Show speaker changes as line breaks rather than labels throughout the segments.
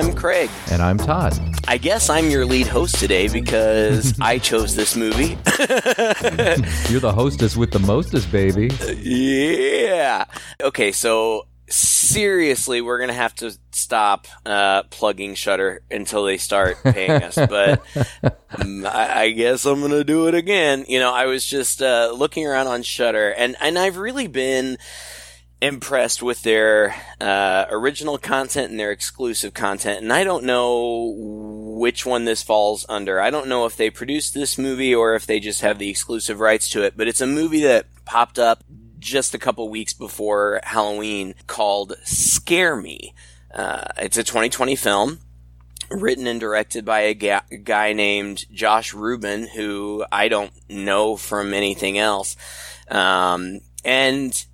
I'm Craig.
And I'm Todd.
I guess I'm your lead host today because I chose this movie.
You're the hostess with the mostest, baby.
yeah. Okay, so seriously, we're gonna have to stop uh, plugging Shudder until they start paying us. But um, I, I, guess I'm gonna do it again. You know, I was just uh, looking around on Shudder, and and I've really been impressed with their uh, original content and their exclusive content. And I don't know which one this falls under. I don't know if they produced this movie or if they just have the exclusive rights to it. But it's a movie that popped up just a couple weeks before Halloween called Scare Me. Uh, it's a 2020 film written and directed by a ga- guy named Josh Rubin, who I don't know from anything else. Um, and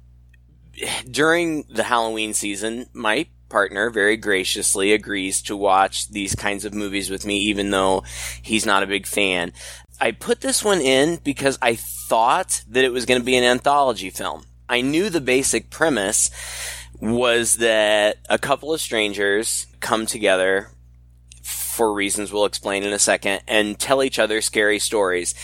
during the Halloween season, my partner very graciously agrees to watch these kinds of movies with me, even though he's not a big fan. I put this one in because I thought that it was going to be an anthology film. I knew the basic premise was that a couple of strangers come together for reasons we'll explain in a second and tell each other scary stories.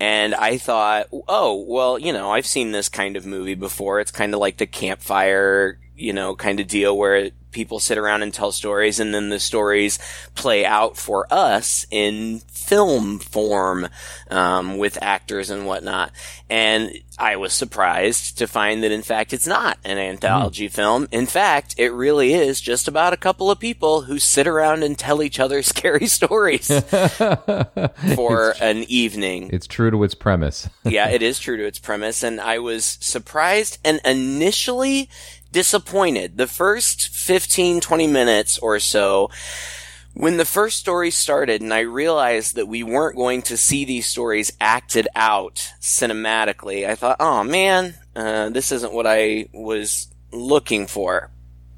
And I thought, oh, well, you know, I've seen this kind of movie before. It's kind of like the campfire, you know, kind of deal where people sit around and tell stories and then the stories play out for us in film form um, with actors and whatnot. And I was surprised to find that in fact it's not an anthology mm. film. In fact, it really is just about a couple of people who sit around and tell each other scary stories for
it's,
an evening.
It's true to its premise.
yeah, it is true to its premise. And I was surprised and initially disappointed. The first 15, 20 minutes or so, when the first story started and I realized that we weren't going to see these stories acted out cinematically, I thought, oh man, uh, this isn't what I was looking for.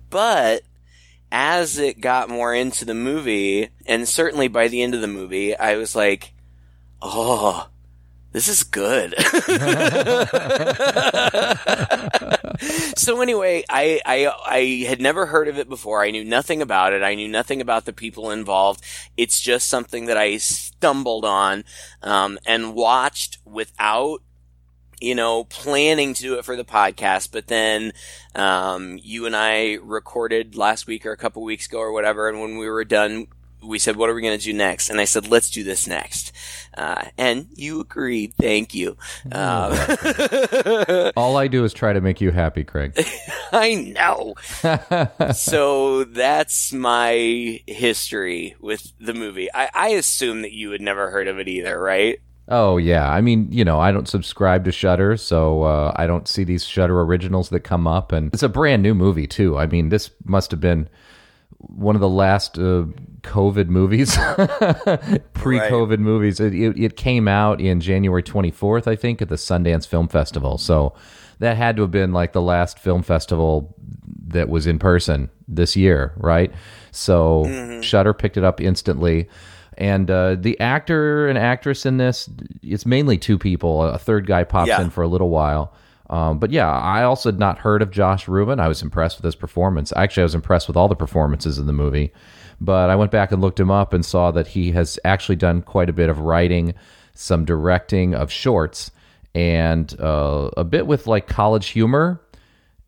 But as it got more into the movie, and certainly by the end of the movie, I was like, oh, this is good. so anyway, I, I I had never heard of it before. I knew nothing about it. I knew nothing about the people involved. It's just something that I stumbled on um, and watched without you know, planning to do it for the podcast, but then um, you and I recorded last week or a couple weeks ago or whatever, and when we were done, we said, "What are we going to do next?" And I said, "Let's do this next." Uh, and you agreed. Thank you. Um,
All I do is try to make you happy, Craig.
I know. so that's my history with the movie. I, I assume that you had never heard of it either, right?
Oh yeah, I mean, you know, I don't subscribe to Shudder, so uh, I don't see these Shudder originals that come up, and it's a brand new movie too. I mean, this must have been one of the last uh, COVID movies, pre-COVID right. movies. It, it, it, came out in January 24th, I think, at the Sundance Film Festival. So that had to have been like the last film festival that was in person this year, right? So mm-hmm. Shudder picked it up instantly. And uh, the actor and actress in this, it's mainly two people. A third guy pops yeah. in for a little while. Um, but yeah, I also had not heard of Josh Rubin. I was impressed with his performance. Actually, I was impressed with all the performances in the movie. But I went back and looked him up and saw that he has actually done quite a bit of writing, some directing of shorts, and uh, a bit with like college humor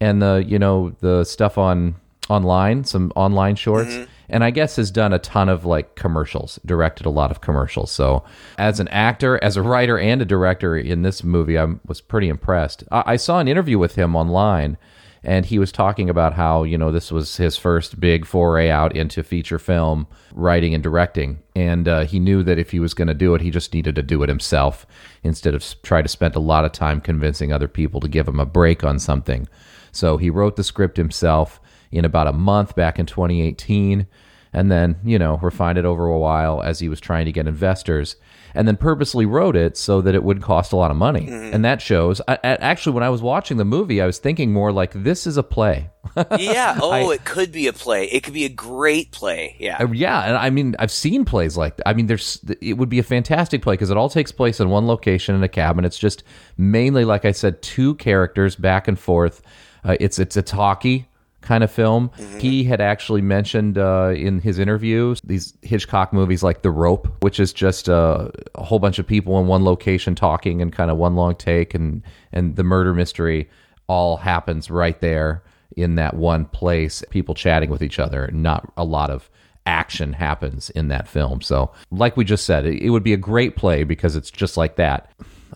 and the you know the stuff on online, some online shorts. Mm-hmm and I guess has done a ton of like commercials, directed a lot of commercials. So, as an actor, as a writer, and a director in this movie, I was pretty impressed. I, I saw an interview with him online, and he was talking about how you know this was his first big foray out into feature film writing and directing, and uh, he knew that if he was going to do it, he just needed to do it himself instead of try to spend a lot of time convincing other people to give him a break on something. So he wrote the script himself in about a month back in 2018 and then, you know, refined it over a while as he was trying to get investors and then purposely wrote it so that it would cost a lot of money. Mm. And that shows. I, actually, when I was watching the movie, I was thinking more like this is a play.
yeah. Oh, I, it could be a play. It could be a great play. Yeah.
Uh, yeah. And I mean, I've seen plays like that. I mean, there's it would be a fantastic play because it all takes place in one location in a cabin. It's just mainly, like I said, two characters back and forth Uh, it's it's a talkie kind of film. He had actually mentioned uh, in his interviews these Hitchcock movies like The Rope, which is just uh, a whole bunch of people in one location talking and kind of one long take, and and the murder mystery all happens right there in that one place. People chatting with each other, not a lot of action happens in that film. So, like we just said, it, it would be a great play because it's just like that.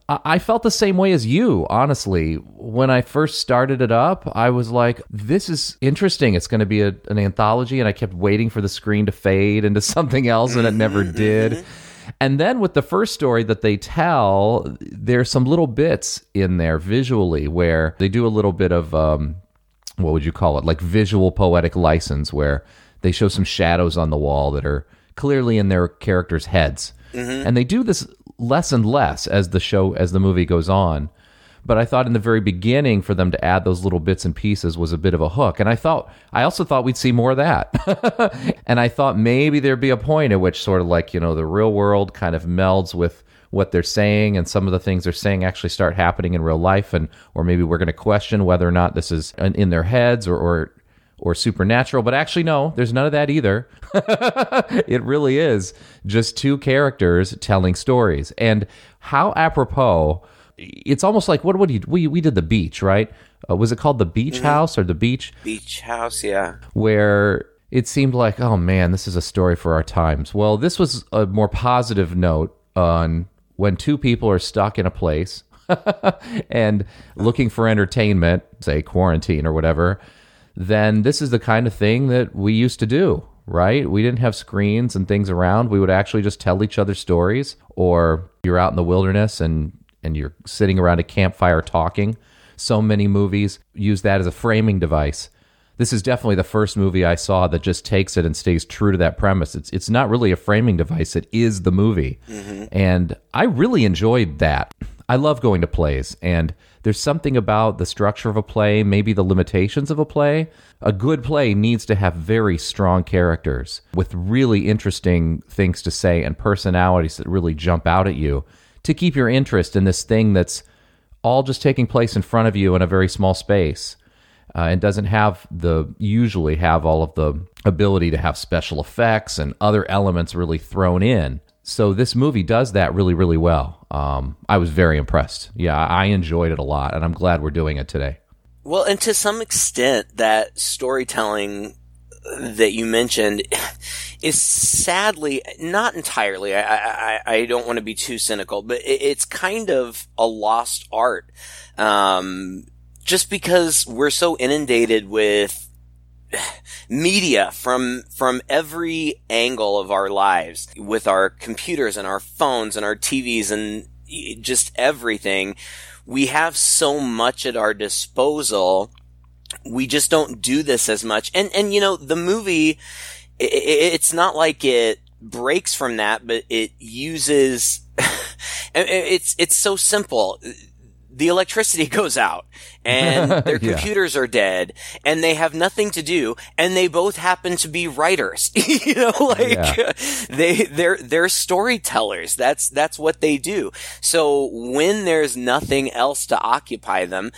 I I felt the same way as you, honestly. When I first started it up, I was like, this is interesting. It's going to be a, an anthology. And I kept waiting for the screen to fade into something else, and it never mm-hmm, did. Mm-hmm. And then with the first story that they tell, there's some little bits in there visually where they do a little bit of, um, what would you call it? Like visual poetic license, where they show some shadows on the wall that are clearly in their characters' heads. Mm-hmm. And they do this less and less as the show as the movie goes on. But I thought in the very beginning for them to add those little bits and pieces was a bit of a hook. And I thought I also thought we'd see more of that. and I thought maybe there'd be a point at which sort of like, you know, the real world kind of melds with what they're saying and some of the things they're saying actually start happening in real life and or maybe we're going to question whether or not this is in their heads or or or supernatural, but actually, no, there's none of that either. it really is just two characters telling stories. And how apropos, it's almost like what would you, we, we did the beach, right? Uh, was it called the beach house or the beach?
Beach house, yeah.
where it seemed like, oh man, this is a story for our times. Well, this was a more positive note on when two people are stuck in a place and looking for entertainment, say quarantine or whatever, then this is the kind of thing that we used to do, right? We didn't have screens and things around. We would actually just tell each other stories, or you're out in the wilderness and and you're sitting around a campfire talking. So many movies use that as a framing device. This is definitely the first movie I saw that just takes it and stays true to that premise. It's it's not really a framing device; it is the movie, mm-hmm. and I really enjoyed that. I love going to plays, and there's something about the structure of a play, maybe the limitations of a play. A good play needs to have very strong characters with really interesting things to say and personalities that really jump out at you to keep your interest in this thing that's all just taking place in front of you in a very small space uh, and doesn't have the usually have all of the ability to have special effects and other elements really thrown in. So this movie does that really, really well. Um, I was very impressed. Yeah, I enjoyed it a lot, and I'm glad we're doing it today.
Well, and to some extent, that storytelling that you mentioned is sadly not entirely. I I, I don't want to be too cynical, but it, it's kind of a lost art. Um, just because we're so inundated with media from from every angle of our lives with our computers and our phones and our TVs and just everything. We have so much at our disposal. We just don't do this as much. And and you know the movie i it's not like it breaks from that but it uses it's it's so simple the electricity goes out and their
Yeah.
computers are dead and they have nothing to do and they both happen to be writers. You know like
Yeah.
they they're they're storytellers. That's that's what they do. So when there's nothing else to occupy them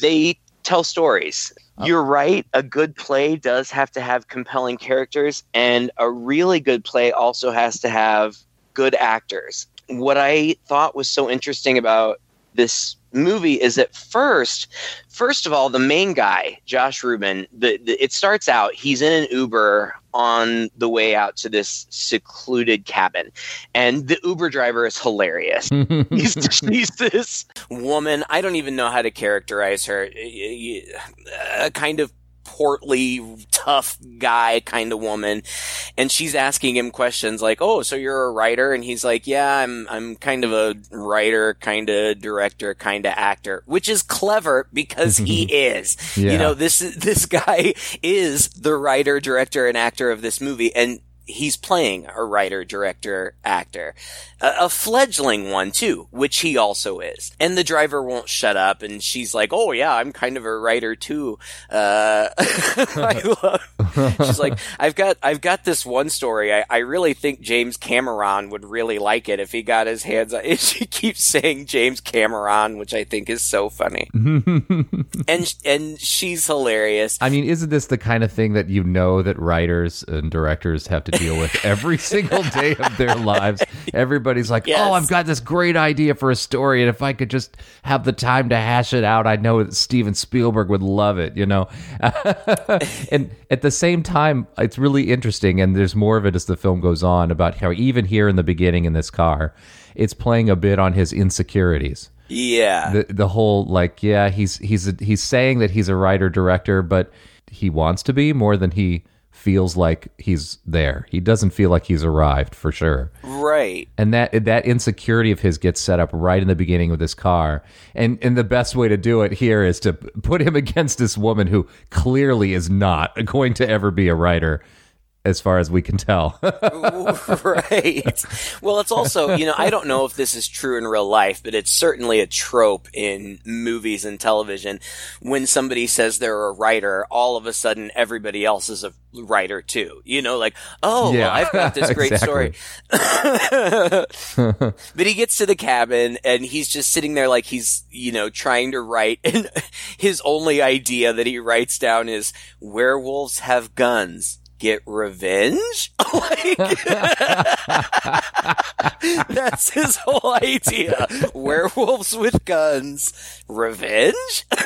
they tell stories. Oh. You're right. A good play does have to have compelling characters and a really good play also has to have good actors. What i thought was so interesting about this movie is that first first of all the main guy josh rubin the, the it starts out he's in an uber on the way out to this secluded cabin. And the uber driver is hilarious. He's, he's this woman i don't even know how to characterize her. A kind of portly tough guy kind of woman. And she's asking him questions like oh so you're a writer? And he's like yeah i'm i'm kind of a writer kind of director kind of actor which is clever because he is.
Yeah.
you know this this guy is the writer director and actor of this movie. And he's playing a writer, director, actor, a, a, fledgling one too, which he also is. And the driver won't shut up, and she's like, "Oh yeah, I'm kind of a writer too." Uh, I love. She's like, "I've got, I've got this one story. I, I really think James Cameron would really like it if he got his hands on." And she keeps saying James Cameron, which I think is so funny, and and she's hilarious.
I mean, isn't this the kind of thing that you know that writers and directors have to deal with every single day of their lives? Everybody's like,
Yes.
"Oh, I've got this great idea for a story, and if I could just have the time to hash it out, I know that Steven Spielberg would love it." You know, and at the same time, it's really interesting, and there's more of it as the film goes on about how even here in the beginning in this car, it's playing a bit on his insecurities
Yeah,
the the whole like yeah he's he's a, he's saying that he's a writer director but he wants to be more than he feels like he's there. He doesn't feel like he's arrived for sure.
Right.
and that that insecurity of his gets set up right in the beginning of this car. And and the best way to do it here is to put him against this woman who clearly is not going to ever be a writer as far as we can tell
right. Well, it's also, you know, I don't know if this is true in real life, but it's certainly a trope in movies and television. When somebody says they're a writer, all of a sudden everybody else is a writer too. You know, like, oh,
Yeah,
well, I've got this great story. but he gets to the cabin and he's just sitting there like he's, you know, trying to write. And his only idea that he writes down is werewolves have guns. Get revenge? like, that's his whole idea. Werewolves with guns. Revenge?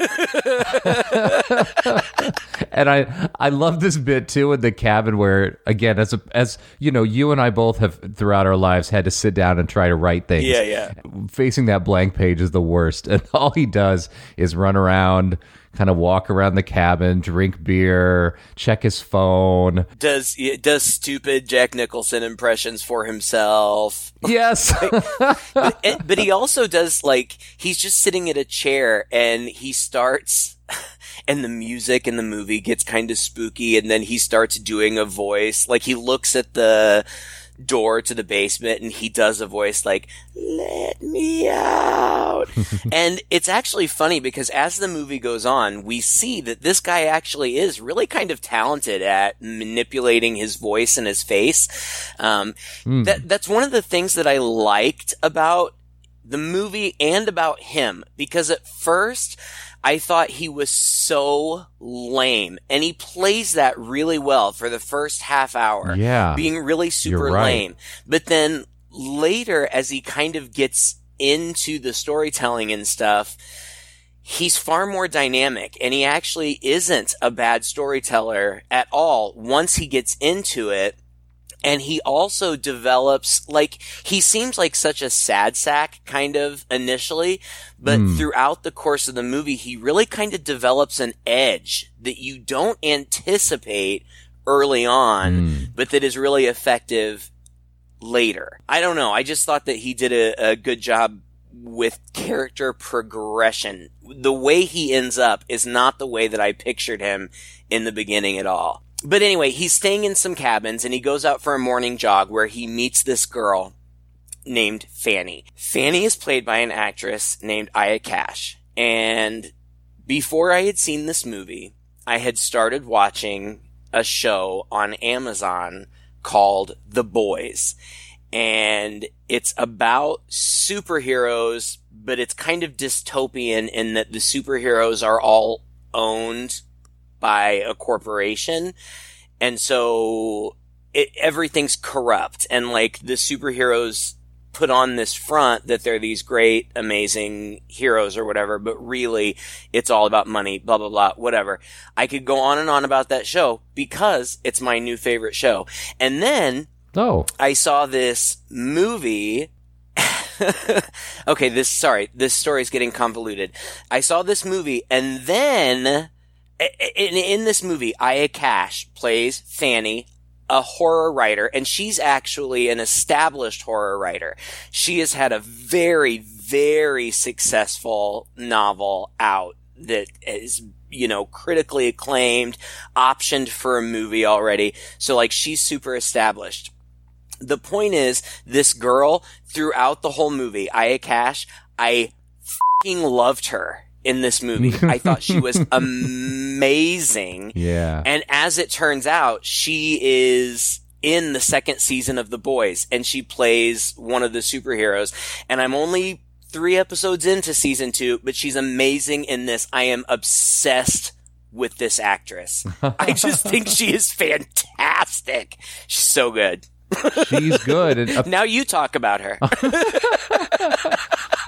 and I I love this bit too in the cabin where again as a, as you know you and I both have throughout our lives had to sit down and try to write things.
Yeah, yeah.
Facing that blank page is the worst, and all he does is run around, kind of walk around the cabin, drink beer, check his phone.
Does, does stupid Jack Nicholson impressions for himself.
Yes,
but, but he also does like he's just sitting at a chair and he starts and the music in the movie gets kind of spooky and then he starts doing a voice like he looks at the door to the basement and he does a voice like let me out. And it's actually funny because as the movie goes on we see that this guy actually is really kind of talented at manipulating his voice and his face. Um, that that's one of the things that i liked about the movie and about him because at first I thought he was so lame and he plays that really well for the first half hour.
Yeah.
Being really super
right.
lame. But then later as he kind of gets into the storytelling and stuff, he's far more dynamic and he actually isn't a bad storyteller at all once he gets into it and he also develops like he seems like such a sad sack kind of initially. But hmm. throughout the course of the movie he really kind of develops an edge that you don't anticipate early on hmm. but that is really effective later. I don't know. I just thought that he did a, a good job with character progression. The way he ends up is not the way that i pictured him in the beginning at all but anyway, he's staying in some cabins and he goes out for a morning jog where he meets this girl named Fanny. Fanny is played by an actress named Aya Cash. And before I had seen this movie, I had started watching a show on Amazon called The Boys. And it's about superheroes, but it's kind of dystopian in that the superheroes are all owned by a corporation. And so it, everything's corrupt and like the superheroes put on this front that they're these great, amazing heroes or whatever, but really it's all about money, blah, blah, blah, whatever. I could go on and on about that show because it's my new favorite show. And then
oh,
I saw this movie. okay, this sorry, this story is getting convoluted. I saw this movie, and then in, this movie, Aya Cash plays Fanny, a horror writer, and she's actually an established horror writer. She has had a very, very successful novel out that is you know critically acclaimed, optioned for a movie already. So like she's super established. The point is, this girl throughout the whole movie, Aya Cash, I loved her in this movie. I thought she was amazing.
Yeah.
And as it turns out, she is in the second season of The Boys and she plays one of the superheroes. And I'm only three episodes into season two, but she's amazing in this. I am obsessed with this actress. I just think she is fantastic. She's so good.
She's good. And, uh,
Now you talk about her.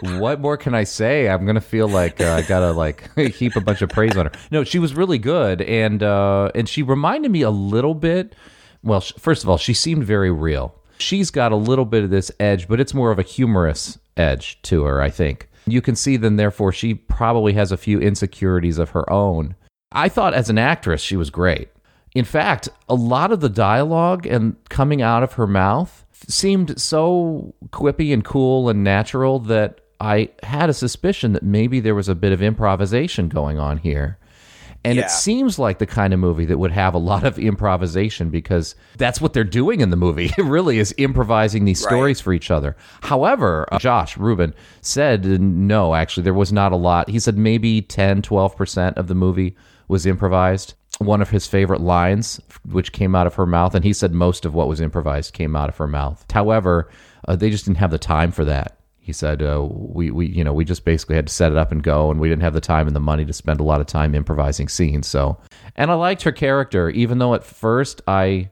What more can I say? I'm gonna feel like uh, I gotta like heap a bunch of praise on her. No, she was really good, and uh, and she reminded me a little bit. Well, sh- first of all, she seemed very real. She's got a little bit of this edge, but it's more of a humorous edge to her. I think you can see then. Therefore, she probably has a few insecurities of her own. I thought as an actress, she was great. In fact, a lot of the dialogue and coming out of her mouth seemed so quippy and cool and natural that I had a suspicion that maybe there was a bit of improvisation going on here. And
Yeah.
it seems like the kind of movie that would have a lot of improvisation because that's what they're doing in the movie. It really is improvising these
Right.
stories for each other. However, uh, Josh Rubin said no, actually, there was not a lot. He said maybe 10, 12% of the movie was improvised. One of his favorite lines, which came out of her mouth, and he said most of what was improvised came out of her mouth. However, uh, they just didn't have the time for that. He said, uh, "We, we, you know, we just basically had to set it up and go, and we didn't have the time and the money to spend a lot of time improvising scenes." So, and I liked her character, even though at first I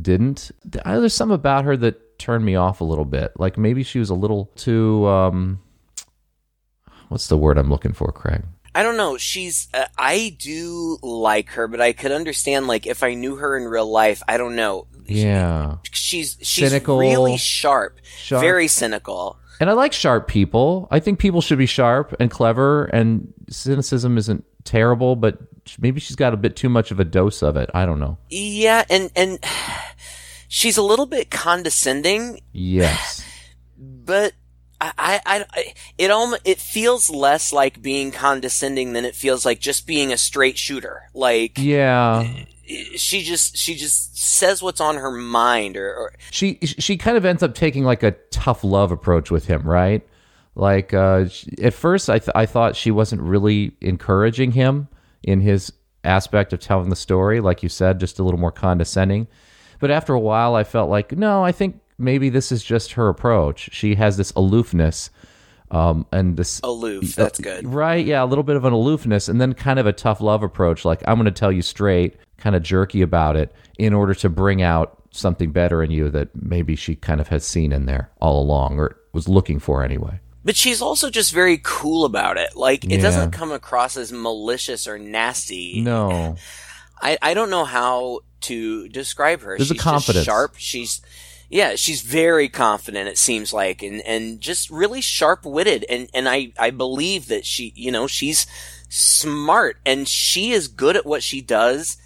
didn't. There's some about her that turned me off a little bit. Like maybe she was a little too. Um, what's the word I'm looking for, Craig?
I don't know. She's. Uh, I do like her, but I could understand like if I knew her in real life. I don't know.
Yeah,
She's she's
Cynical.
really sharp,
Sharp.
very cynical.
And I like sharp people. I think people should be sharp and clever, and cynicism isn't terrible, but maybe she's got a bit too much of a dose of it. I don't know.
Yeah, and and she's a little bit condescending,
Yes.
but I, I, I it almost it feels less like being condescending than it feels like just being a straight shooter. Like
Yeah.
She just she just says what's on her mind, or, or
she she kind of ends up taking like a tough love approach with him, right? Like uh, at first, I th- I thought she wasn't really encouraging him in his aspect of telling the story, like you said, just a little more condescending. But after a while, I felt like no, I think maybe this is just her approach. She has this aloofness, um, and this
aloof. That's good.
Right, yeah, a little bit of an aloofness and then kind of a tough love approach like I'm going to tell you straight, kind of jerky about it in order to bring out something better in you that maybe she kind of has seen in there all along or was looking for anyway.
But she's also just very cool about it. Like it
Yeah.
doesn't come across as malicious or nasty.
No.
I, I don't know how to describe her.
There's a
she's
confidence.
Just sharp. She's yeah, she's very confident. It seems like, and and just really sharp witted. And and I I believe that she you know she's smart and she is good at what she does.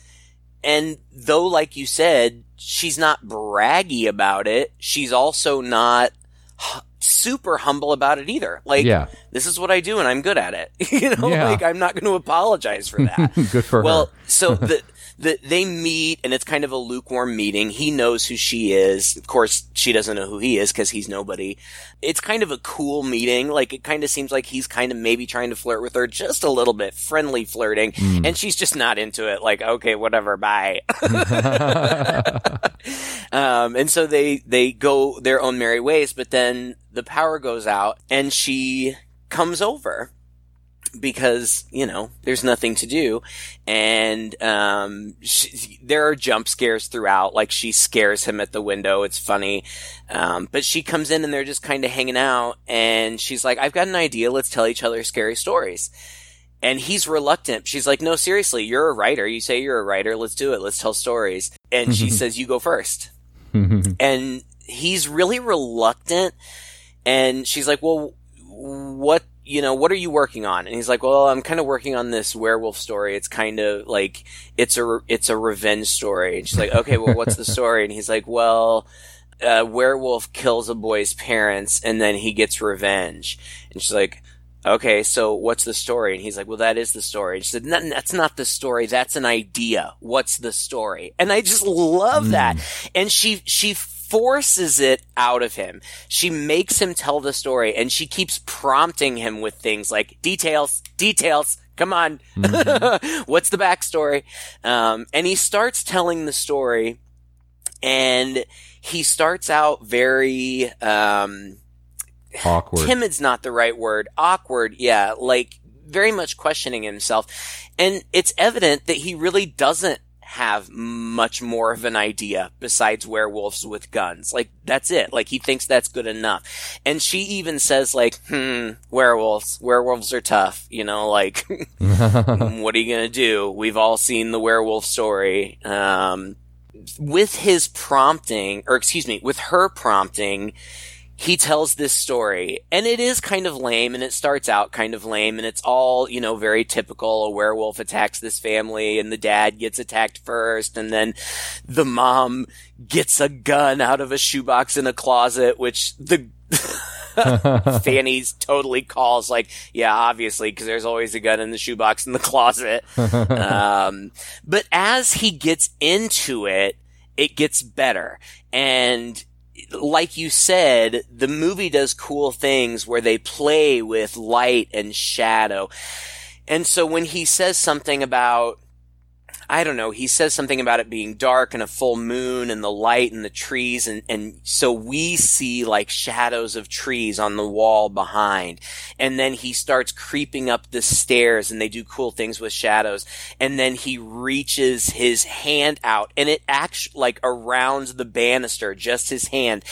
And though, like you said, she's not braggy about it, she's also not hu- super humble about it either. Like,
Yeah.
this is what I do and I'm good at it. you know,
Yeah.
like I'm not going to apologize for that.
Good for
well,
her.
so the, the, they meet and it's kind of a lukewarm meeting. He knows who she is. Of course, she doesn't know who he is because he's nobody. It's kind of a cool meeting. Like it kind of seems like he's kind of maybe trying to flirt with her just a little bit, friendly flirting.
Hmm.
And she's just not into it. Like, okay, whatever, bye. um, and so they, they go their own merry ways, but then the power goes out and she comes over because you know there's nothing to do. And um she, there are jump scares throughout. Like she scares him at the window. It's funny. Um but she comes in and they're just kind of hanging out. And she's like i've got an idea. Let's tell each other scary stories. And he's reluctant. She's like no seriously. You're a writer. You say you're a writer. Let's do it. Let's tell stories. And she says you go first. And he's really reluctant. And she's like well what you know what are you working on and he's like well i'm kind of working on this werewolf story it's kind of like it's a it's a revenge story and she's like okay well what's the story and he's like well a werewolf kills a boy's parents and then he gets revenge and she's like okay, so what's the story? And he's like, well, that is the story. And she said, that's not the story. That's an idea. What's the story? And I just love that. Mm. And she, she forces it out of him. She makes him tell the story and she keeps prompting him with things like details, details. Come on. What's the backstory? Um, and he starts telling the story and he starts out very, um,
Awkward.
timid's not the right word. Awkward, yeah, like very much questioning himself. And it's evident that he really doesn't have much more of an idea besides werewolves with guns. Like, that's it. Like, he thinks that's good enough. And she even says, like, hmm, werewolves. Werewolves are tough. You know, like, what are you gonna do? We've all seen the werewolf story. Um, with his prompting, or excuse me, with her prompting, he tells this story and it is kind of lame and it starts out kind of lame and it's all, you know, very typical. A werewolf attacks this family and the dad gets attacked first and then the mom gets a gun out of a shoebox in a closet, which the Fanny's totally calls like, yeah, obviously, because there's always a gun in the shoebox in the closet. um, but as he gets into it, it gets better. And like you said, the movie does cool things where they play with light and shadow. And so when he says something about, I don't know, he says something about it being dark and a full moon and the light and the trees and, and so we see like shadows of trees on the wall behind. And then he starts creeping up the stairs and they do cool things with shadows. And then he reaches his hand out and it acts like around the banister, just his hand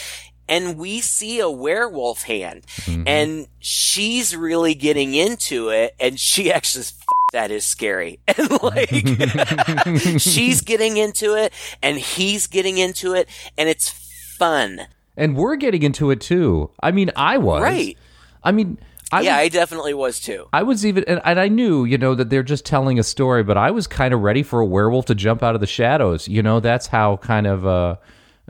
and we see a werewolf hand
Mm-hmm.
and she's really getting into it and she actually says, "F- that is scary and like she's getting into it and he's getting into it and it's fun
and we're getting into it too. I mean, I was.
Right.
I mean, I
yeah
was,
i definitely was too
I was even, and, and I knew, you know, that they're just telling a story, but I was kind of ready for a werewolf to jump out of the shadows. You know, that's how kind of uh, uh,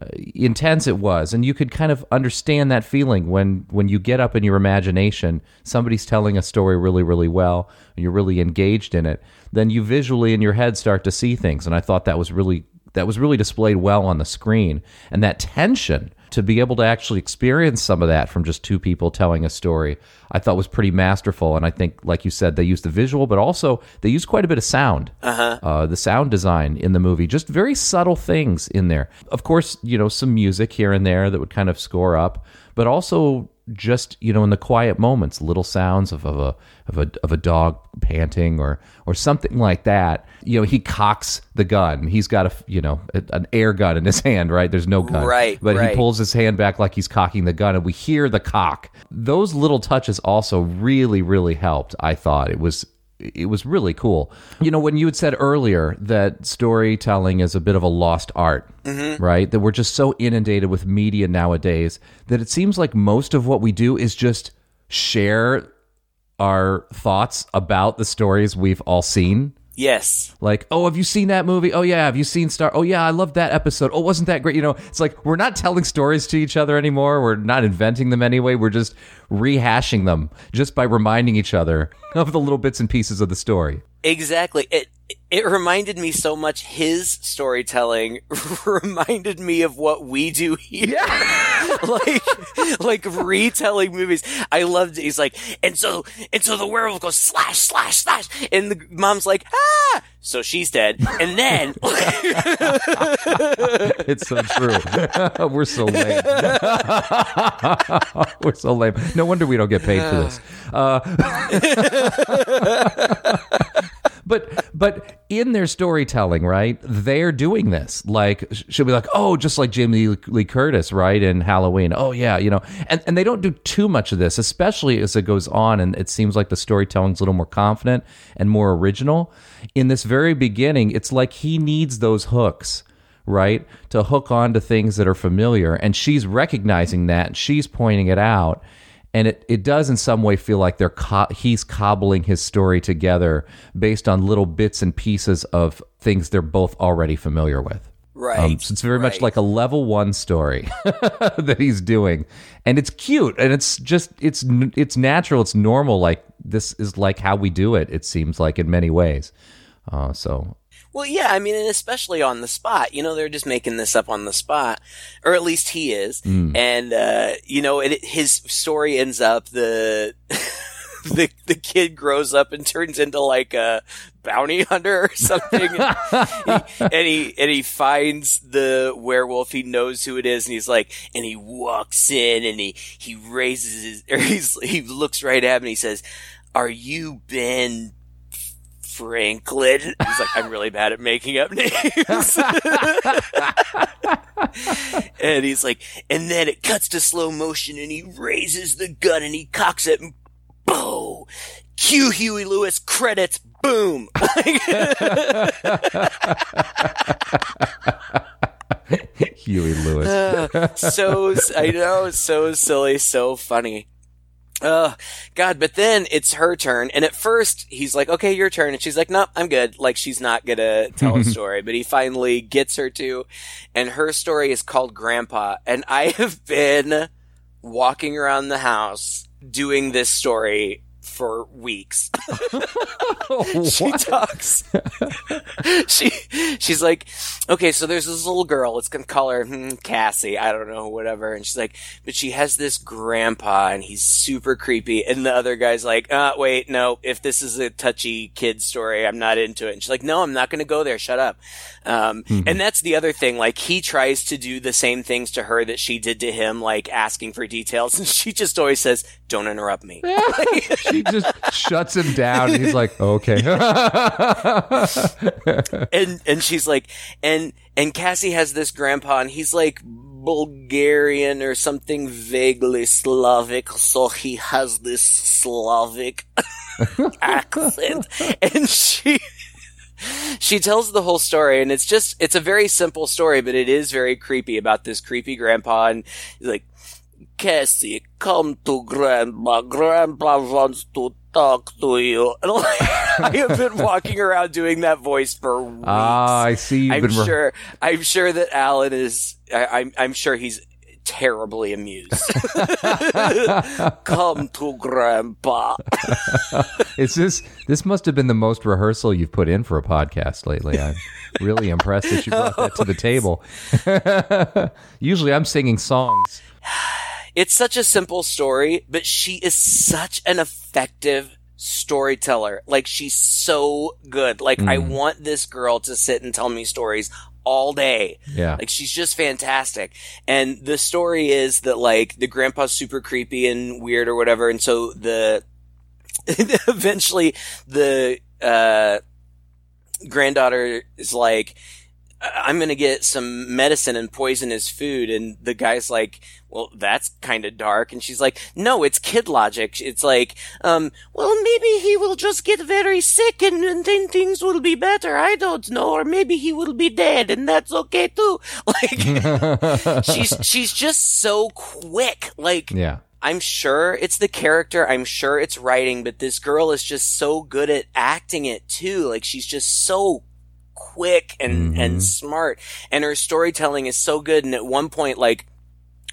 Uh, intense it was, and you could kind of understand that feeling when when you get up in your imagination, somebody's telling a story really, really well, and you're really engaged in it. Then you visually in your head start to see things, and I thought that was really that was really displayed well on the screen, and that tension to be able to actually experience some of that from just two people telling a story, I thought was pretty masterful. And I think, like you said, they used the visual, but also they used quite a bit of sound. Uh-huh. the sound design in the movie, just very subtle things in there. Of course, you know, some music here and there that would kind of score up, but also just you know in the quiet moments little sounds of, of a of a of a dog panting or or something like that you know he cocks the gun. He's got a you know a- an air gun in his hand right? There's no gun.
Right,
but he pulls his hand back like he's cocking the gun and we hear the cock. Those little touches also really really helped i thought. It was it was really cool. You know, when you had said earlier that storytelling is a bit of a lost art, mm-hmm. right? That we're just so inundated with media nowadays that it seems like most of what we do is just share our thoughts about the stories we've all seen.
Yes
Like, oh, have you seen that movie? Oh, yeah. Have you seen Star? Oh, yeah. I love that episode. Oh, wasn't that great? You know, it's like we're not telling stories to each other anymore. We're not inventing them anyway. We're just rehashing them just by reminding each other of the little bits and pieces of the story.
Exactly. It it reminded me so much. His storytelling reminded me of what we do here. like like retelling movies. I loved. It. He's like, and so and so the werewolf goes slash slash slash, and the mom's like, ah. So she's dead, and then
It's so true. We're so lame. We're so lame. No wonder we don't get paid for this. Uh, but but in their storytelling, right? They're doing this. Like she'll be like, oh, just like Jamie Lee, Curtis, right? In Halloween. Oh yeah, you know. And and they don't do too much of this, especially as it goes on, and it seems like the storytelling's a little more confident and more original. In this very beginning, it's like he needs those hooks right? To hook on to things that are familiar. And she's recognizing that and she's pointing it out. And it, it does in some way feel like they're co- he's cobbling his story together based on little bits and pieces of things they're both already familiar with.
right.
Um, so it's very much like a level one story that he's doing, and it's cute, and it's just it's it's natural, it's normal, like this is like how we do it. It seems like in many ways. Uh, so
Well, yeah, I mean, and especially on the spot. You know, they're just making this up on the spot, or at least he is. And uh, you know, it, his story ends up the the the kid grows up and turns into like a bounty hunter or something, and he, and he and he finds the werewolf. He knows who it is, and he's like, and he walks in and he he raises his, or he's he looks right at him and he says, "Are you Ben?" Franklin. He's like, I'm really bad at making up names. and he's like, and then it cuts to slow motion and he raises the gun and he cocks it and boom! Cue Huey Lewis credits, boom!
Huey Lewis.
Uh, so, I know, so silly, so funny. Oh, God, but then it's her turn, and at first he's like, okay, your turn, and she's like, nope, I'm good. Like, she's not gonna tell a story, but he finally gets her to, and her story is called Grandpa, and I have been walking around the house doing this story for weeks. she talks. she she's like, okay, so there's this little girl. Let's gonna call her hmm, Cassie. I don't know, whatever. And she's like, but she has this grandpa, and he's super creepy. And the other guy's like, uh, wait, no. If this is a touchy kid story, I'm not into it. And she's like, no, I'm not gonna go there. Shut up. Um, and that's the other thing. Like he tries to do the same things to her that she did to him, like asking for details, and she just always says, "Don't interrupt me."
she just shuts him down. And he's like, okay.
and and she's like and and Cassie has this grandpa and he's like Bulgarian or something vaguely Slavic so he has this Slavic accent and she she tells the whole story and it's just it's a very simple story but it is very creepy about this creepy grandpa and like Cassie, come to grandma. Grandpa wants to talk to you. I have been walking around doing that voice for weeks.
Ah, I see you've
I'm
been re-
sure. I'm sure that Alan is. I, I'm. I'm sure he's terribly amused. Come to Grandpa.
Is this this must have been the most rehearsal you've put in for a podcast lately. I'm really impressed that you brought that to the table. Usually I'm singing songs.
It's such a simple story, but she is such an effective storyteller. Like she's so good. Like I want this girl to sit and tell me stories all day.
Yeah.
Like she's just fantastic. And the story is that like the grandpa's super creepy and weird or whatever. And so the, eventually the, uh, granddaughter is like, I'm going to get some medicine and poison his food. And the guy's like, well, that's kind of dark. And she's like, no, it's kid logic. It's like, um, well, maybe he will just get very sick and, and then things will be better. I don't know. Or maybe he will be dead and that's okay too. Like, she's, she's just so quick. Like,
Yeah.
I'm sure it's the character. I'm sure it's writing, but this girl is just so good at acting it too. Like she's just so quick and, and mm-hmm. smart. And her storytelling is so good. And at one point, like,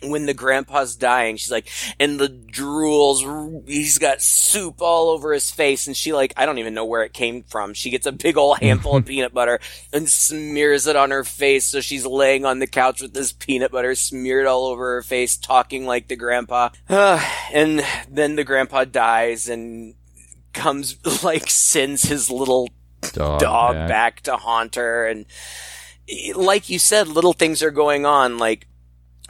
when the grandpa's dying, she's like, and the drools, he's got soup all over his face. And she like, I don't even know where it came from. She gets a big old handful of peanut butter and smears it on her face. So she's laying on the couch with this peanut butter smeared all over her face, talking like the grandpa. and then the grandpa dies and comes, like, sends his little
Dog,
dog
back.
back to haunt her and like you said little things are going on. Like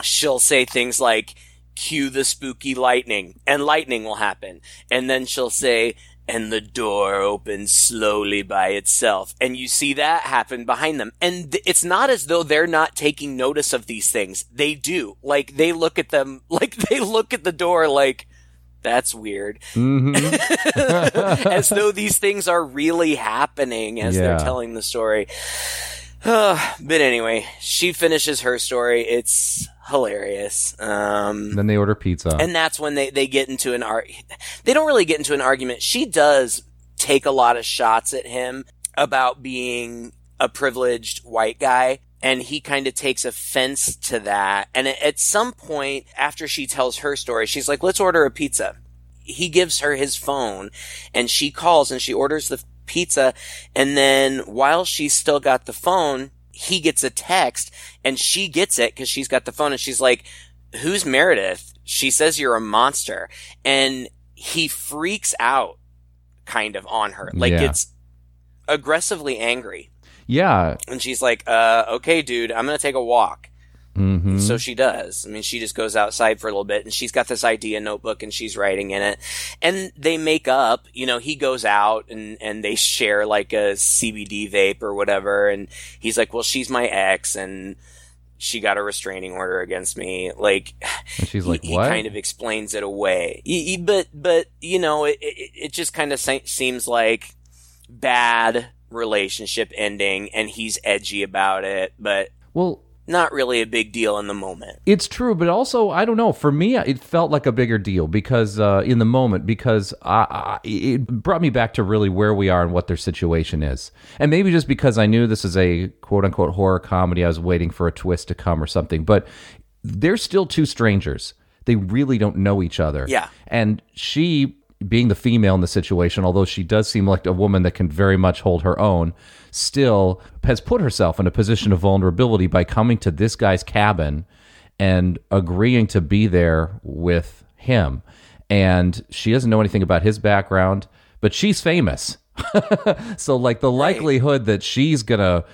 she'll say things like cue the spooky lightning and lightning will happen. And then she'll say and the door opens slowly by itself. And you see that happen behind them. And th- it's not as though they're not taking notice of these things. They do. Like they look at them like they look at the door like that's weird as though these things are really happening as they're telling the story. but anyway, she finishes her story. It's hilarious. Um,
Then they order pizza.
and that's when they, they get into an ar- they don't really get into an argument. She does take a lot of shots at him about being a privileged white guy. And he kind of takes offense to that. And at- some point after she tells her story, she's like, let's order a pizza. he gives her his phone and she calls and she orders the pizza. And then while she's still got the phone, he gets a text and she gets it because she's got the phone and she's like, who's Meredith? She says you're a monster. And he freaks out kind of on her. Like
Yeah.
it's aggressively angry.
Yeah.
And she's like, uh, okay, dude, I'm going to take a walk.
hmm
So she does. I mean, she just goes outside for a little bit and she's got this idea notebook and she's writing in it. And they make up, you know, he goes out and, and they share like a CBD vape or whatever. And he's like, well, she's my ex and she got a restraining order against me. Like,
And she's like,
he,
what?
kind of explains it away. He- he- but, but, you know, it, it, it just kind of se- seems like bad relationship ending and he's edgy about it, but
well,
not really a big deal in the moment.
It's true, but also I don't know. For me, it felt like a bigger deal because uh, in the moment, because I, I, it brought me back to really where we are and what their situation is, and maybe just because I knew this is a quote unquote horror comedy, I was waiting for a twist to come or something. But they're still two strangers. They really don't know each other.
Yeah.
and she. Being the female in the situation, although she does seem like a woman that can very much hold her own, still has put herself in a position of vulnerability by coming to this guy's cabin and agreeing to be there with him. And she doesn't know anything about his background, but she's famous. so, like, the likelihood that she's going to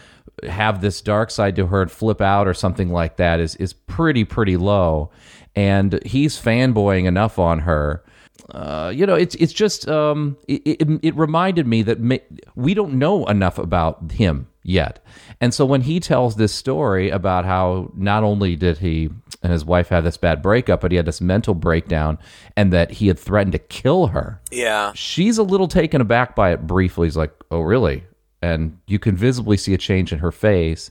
have this dark side to her and flip out or something like that is, is pretty, pretty low. And he's fanboying enough on her. Uh, you know, it's it's just um, it, it, it reminded me that ma- we don't know enough about him yet, and so when he tells this story about how not only did he and his wife have this bad breakup, but he had this mental breakdown, and that he had threatened to kill her,
Yeah.
she's a little taken aback by it briefly. He's like, "Oh, really?" And you can visibly see a change in her face.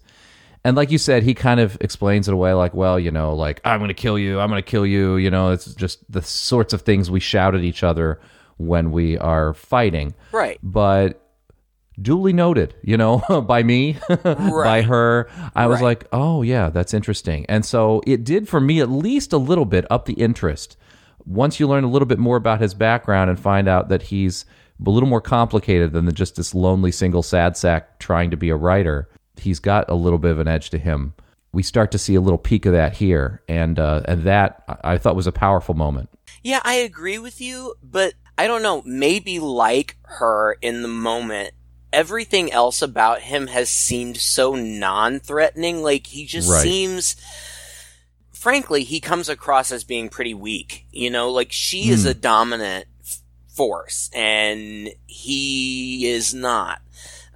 And like you said, he kind of explains it away like, well, you know, like, I'm going to kill you. I'm going to kill you. You know, it's just the sorts of things we shout at each other when we are fighting.
Right.
But duly noted, you know, by me, by her, I was
Right.
like, oh, yeah, that's interesting. And so it did for me at least a little bit up the interest. Once you learn a little bit more about his background and find out that he's a little more complicated than just this lonely single sad sack trying to be a writer, he's got a little bit of an edge to him. We start to see a little peek of that here, and uh, and that I thought was a powerful moment.
Yeah, I agree with you, but I don't know, maybe like her in the moment, everything else about him has seemed so non-threatening. Like he just
Right.
seems frankly, he comes across as being pretty weak. You know, like she is
Hmm.
a dominant f- force and he is not.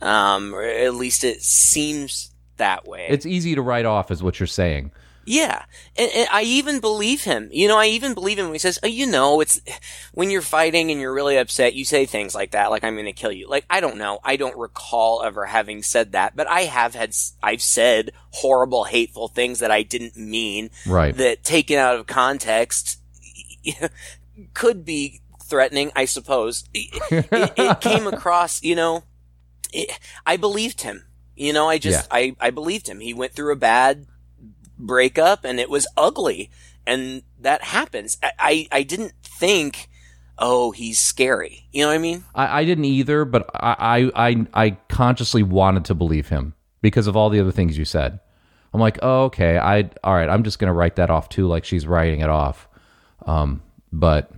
Um, or at least it seems that way.
It's easy to write off, is what you're saying.
Yeah, and, and I even believe him. You know, I even believe him when he says, oh, "You know, it's when you're fighting and you're really upset, you say things like that, like I'm going to kill you." Like I don't know, I don't recall ever having said that, but I have had, I've said horrible, hateful things that I didn't mean.
Right.
That taken out of context could be threatening, I suppose. It, it, it came across, you know, it, I believed him. You know, I just, I, I believed him. He went through a bad breakup and it was ugly and that happens. I, I, I didn't think, oh, he's scary. You know what I mean?
I, I didn't either, but I, I, I, consciously wanted to believe him because of all the other things you said. I'm like, oh, okay, I, all right, I'm just gonna write that off too, like she's writing it off. Um, but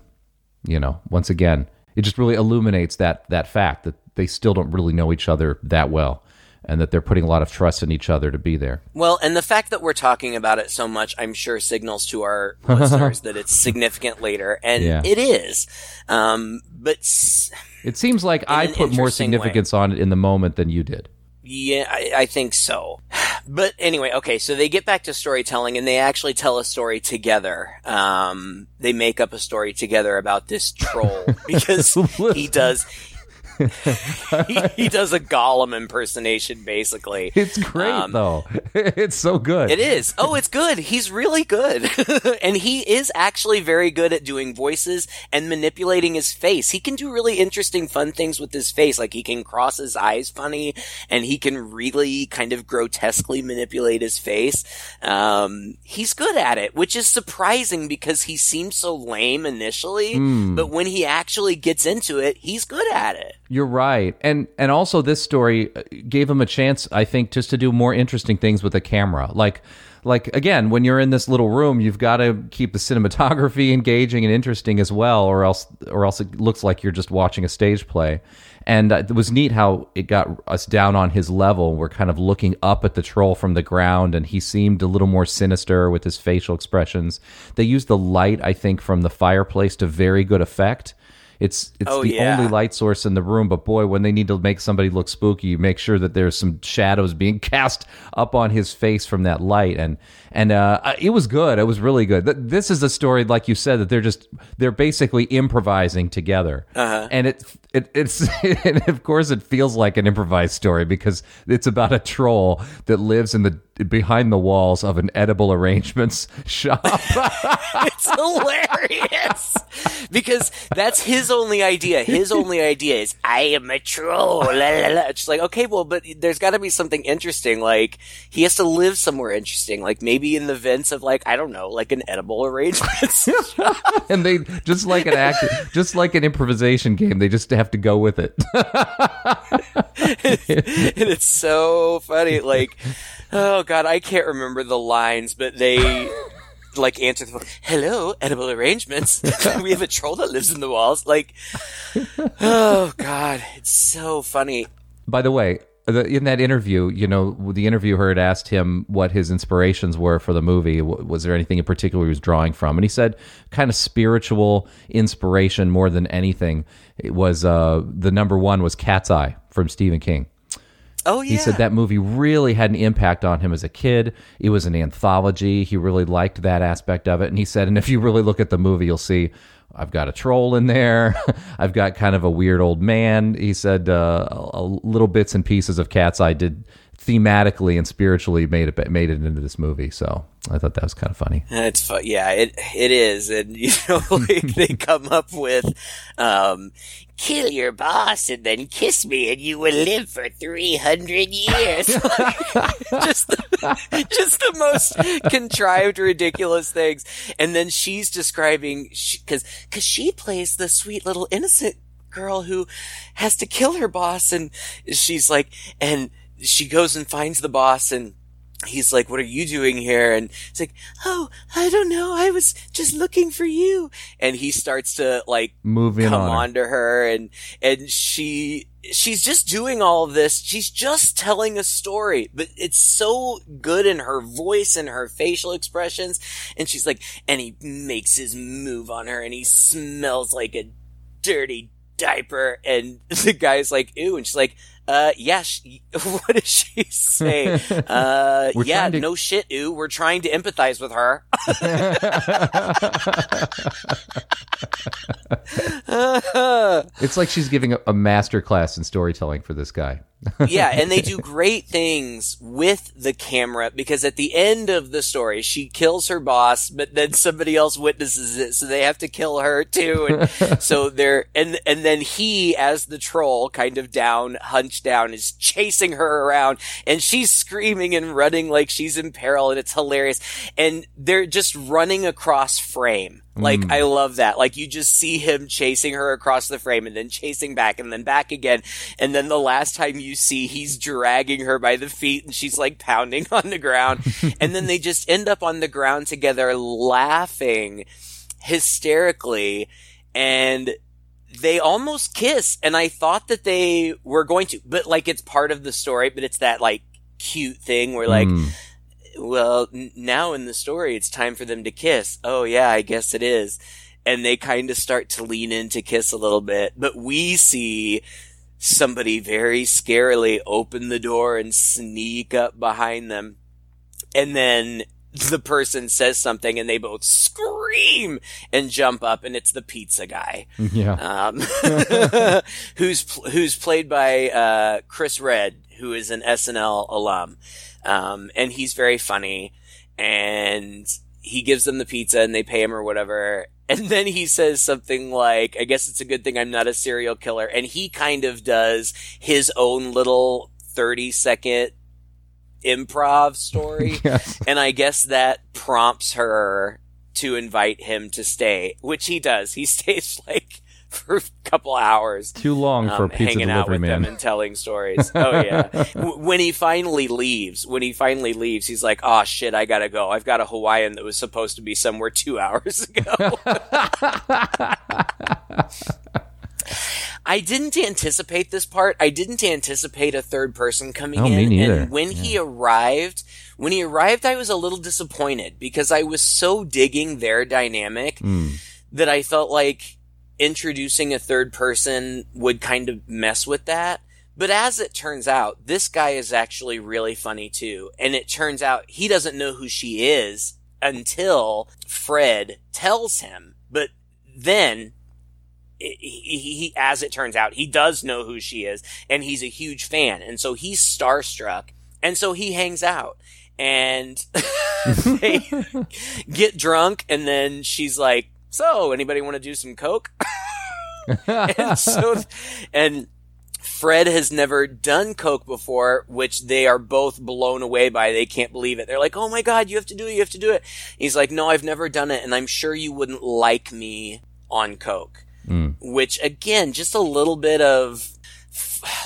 you know, once again, it just really illuminates that that fact that they still don't really know each other that well, and that they're putting a lot of trust in each other to be there.
Well, and the fact that we're talking about it so much, I'm sure signals to our listeners that it's significant later, and
Yeah.
it is. Um, but s-
It seems like I put more
interesting way.
significance on it in the moment than you did.
Yeah, I, I think so. But anyway, okay, so they get back to storytelling and they actually tell a story together. Um, they make up a story together about this troll because he does, he, he does a Gollum impersonation, basically.
It's great
Um,
though. it's so good.
It is. Oh, it's good. He's really good. and he is actually very good at doing voices and manipulating his face. He can do really interesting, fun things with his face. Like he can cross his eyes funny and he can really kind of grotesquely manipulate his face. Um, he's good at it, which is surprising because he seems so lame initially,
Hmm.
but when he actually gets into it, he's good at it.
You're right, and and also this story uh, gave him a chance, I think, just to do more interesting things with the camera. Like, like again, when you're in this little room, you've got to keep the cinematography engaging and interesting as well, or else, or else it looks like you're just watching a stage play. And uh, it was neat how it got us down on his level. We're kind of looking up at the troll from the ground, and he seemed a little more sinister with his facial expressions. They used the light, I think, from the fireplace to very good effect. It's it's
Oh,
the
yeah.
only light source in the room, but boy, when they need to make somebody look spooky, you make sure that there's some shadows being cast up on his face from that light, and and uh, it was good. It was really good. This is a story, like you said, that they're just they're basically improvising together,
Uh-huh.
and it it it's and of course it feels like an improvised story because it's about a troll that lives in the behind the walls of an edible arrangements shop.
it's hilarious because that's his only idea. His only idea is I am a troll. La, la, la. It's like okay, well, but there's got to be something interesting. Like he has to live somewhere interesting. Like maybe in the vents of like I don't know, like an edible arrangements.
and they just like an act, just like an improvisation game. They just have to go with it.
and it's so funny. Like, oh god, I can't remember the lines, but they like answer the phone. Hello, edible arrangements. we have a troll that lives in the walls. Like, oh god, it's so funny.
By the way, the, in that interview, you know, the interviewer had asked him what his inspirations were for the movie. Was there anything in particular he was drawing from? And he said, kind of spiritual inspiration more than anything. It was uh, the number one was Cat's Eye from Stephen King.
Oh yeah.
He said that movie really had an impact on him as a kid. It was an anthology. He really liked that aspect of it. And he said, and if you really look at the movie, you'll see I've got a troll in there. I've got kind of a weird old man. He said uh, a, a little bits and pieces of Cat's Eye did thematically and spiritually made it made it into this movie. So I thought that was kind of funny.
It's fun. Yeah, it it is, and you know, like, they come up with, um, kill your boss and then kiss me, and you will live for three hundred years. just, the, just the most contrived, ridiculous things. And then she's describing because because she plays the sweet little innocent girl who has to kill her boss, and she's like, and she goes and finds the boss and he's like, what are you doing here? And it's like, oh, I don't know. I was just looking for you. And he starts to like
Move
come
on her.
onto her and, and she, she's just doing all of this. She's just telling a story, but it's so good in her voice and her facial expressions. And she's like, and he makes his move on her and he smells like a dirty diaper. And the guy's like, ew. And she's like, uh, yeah, sh- what does she say? Uh, yeah,
to-
no shit, ooh, We're trying to empathize with her.
It's like she's giving a, a master class in storytelling for this guy.
yeah, and they do great things with the camera because at the end of the story, she kills her boss, but then somebody else witnesses it, so they have to kill her too. And so they're and and then he, as the troll, kind of down, hunched down, is chasing her around, and she's screaming and running like she's in peril, and it's hilarious. And they're just running across frame. Like mm. I love that. Like you just see him chasing her across the frame and then chasing back and then back again. And then the last time you see he's dragging her by the feet and she's like pounding on the ground. and then they just end up on the ground together laughing hysterically and they almost kiss and I thought that they were going to, but like it's part of the story, but it's that like cute thing where like
Mm.
well, n- now in the story, it's time for them to kiss. Oh yeah, I guess it is. And they kind of start to lean in to kiss a little bit, but we see somebody very scarily open the door and sneak up behind them. And then the person says something and they both scream and jump up and it's the pizza guy.
Yeah.
Um, who's, pl- who's played by, uh, Chris Redd, who is an SNL alum. Um, and he's very funny and he gives them the pizza and they pay him or whatever. And then he says something like, I guess it's a good thing I'm not a serial killer. And he kind of does his own little 30 second improv story.
Yes.
And I guess that prompts her to invite him to stay, which he does. He stays like for a couple hours.
Too long for
um,
pizza
hanging out
delivery
with them
man.
and telling stories. Oh yeah. W- when he finally leaves, when he finally leaves, he's like, "Oh shit, I gotta go. I've got a Hawaiian that was supposed to be somewhere two hours ago." I didn't anticipate this part. I didn't anticipate a third person coming
Oh,
in.
me neither.
And when he arrived, when he arrived, I was a little disappointed because I was so digging their dynamic
Hmm.
that I felt like introducing a third person would kind of mess with that. But as it turns out, this guy is actually really funny too. And it turns out he doesn't know who she is until Fred tells him. But then he, he, as it turns out, he does know who she is and he's a huge fan. And so he's starstruck. And so he hangs out and they get drunk. And then she's like, so anybody want to do some coke? and so, and Fred has never done coke before, which they are both blown away by. They can't believe it. They're like, "Oh my god, you have to do it! You have to do it!" He's like, "No, I've never done it, and I'm sure you wouldn't like me on coke."
Mm.
Which again, just a little bit of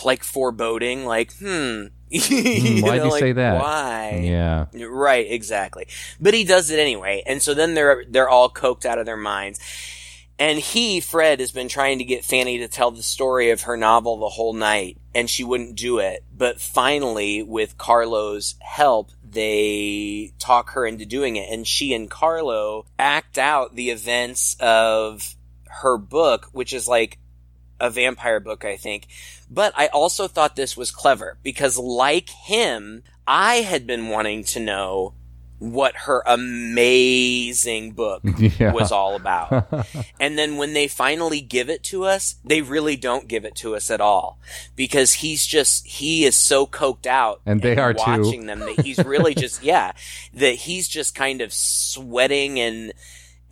like foreboding, like, hmm.
Hmm, why'd you
like,
say that?
Why?
Yeah.
Right, exactly. But he does it anyway. And so then they're they're all coked out of their minds. And he, Fred, has been trying to get Fanny to tell the story of her novel the whole night, and she wouldn't do it. But finally, with Carlo's help, they talk her into doing it. And she and Carlo act out the events of her book, which is like a vampire book, I think. But I also thought this was clever because like him, I had been wanting to know what her amazing book
Yeah.
was all about. and then when they finally give it to us, they really don't give it to us at all because he's just, he is so coked out.
And they are too.
watching them that he's really just, yeah, that he's just kind of sweating and,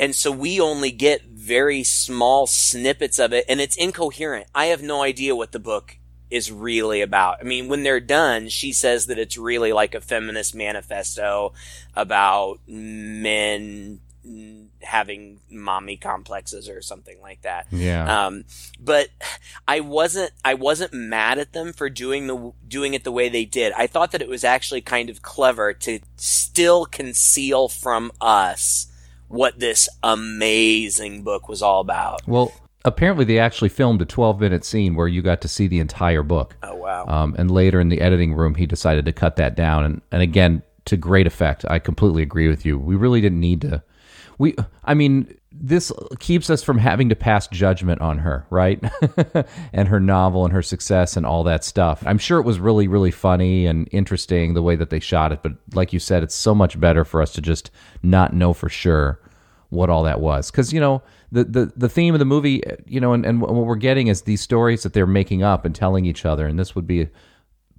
and so we only get very small snippets of it and it's incoherent. I have no idea what the book is really about. I mean, when they're done, she says that it's really like a feminist manifesto about men having mommy complexes or something like that.
Yeah.
Um, but I wasn't, I wasn't mad at them for doing the, doing it the way they did. I thought that it was actually kind of clever to still conceal from us what this amazing book was all about.
well, apparently they actually filmed a 12 minute scene where you got to see the entire book.
Oh wow.
Um, and later in the editing room, he decided to cut that down. And, and again, to great effect. I completely agree with you. We really didn't need to. We, I mean, this keeps us from having to pass judgment on her, right? and her novel and her success and all that stuff. I'm sure it was really, really funny and interesting the way that they shot it. But like you said, it's so much better for us to just not know for sure what all that was. Because, you know, the, the, the theme of the movie, you know, and, and what we're getting is these stories that they're making up and telling each other. And this would be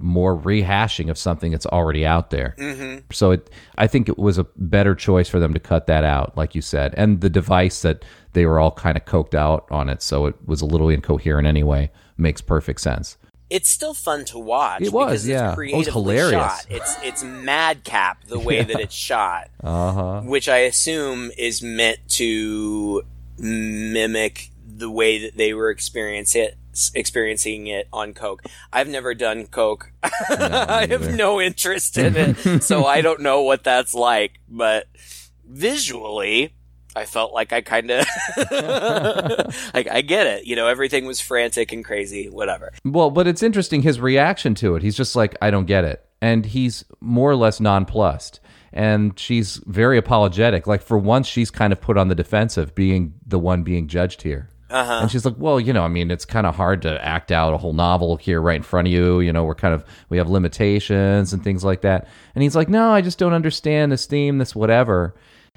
more rehashing of something that's already out there. Mm-hmm. So it, I think it was a better choice for them to cut that out, like you said, and the device that they were all kind of coked out on it, so it was a little incoherent anyway. Makes perfect sense.
it's still fun to watch.
It was,
because
yeah.
It's
It was hilarious.
Shot. It's it's madcap the way that it's shot,
Uh-huh.
which I assume is meant to mimic the way that they were experiencing it, experiencing it on coke. I've never done coke. I have no interest in it, so I don't know what that's like. But visually, I felt like I kind of like I get it. You know, everything was frantic and crazy, whatever.
Well, but it's interesting his reaction to it. He's just like, I don't get it. And he's more or less nonplussed. And she's very apologetic. Like, for once, she's kind of put on the defensive, being the one being judged here.
Uh-huh.
And she's like, well, you know, I mean, it's kind of hard to act out a whole novel here right in front of you. You know, we're kind of, we have limitations and things like that. And he's like, no, I just don't understand this theme, this whatever.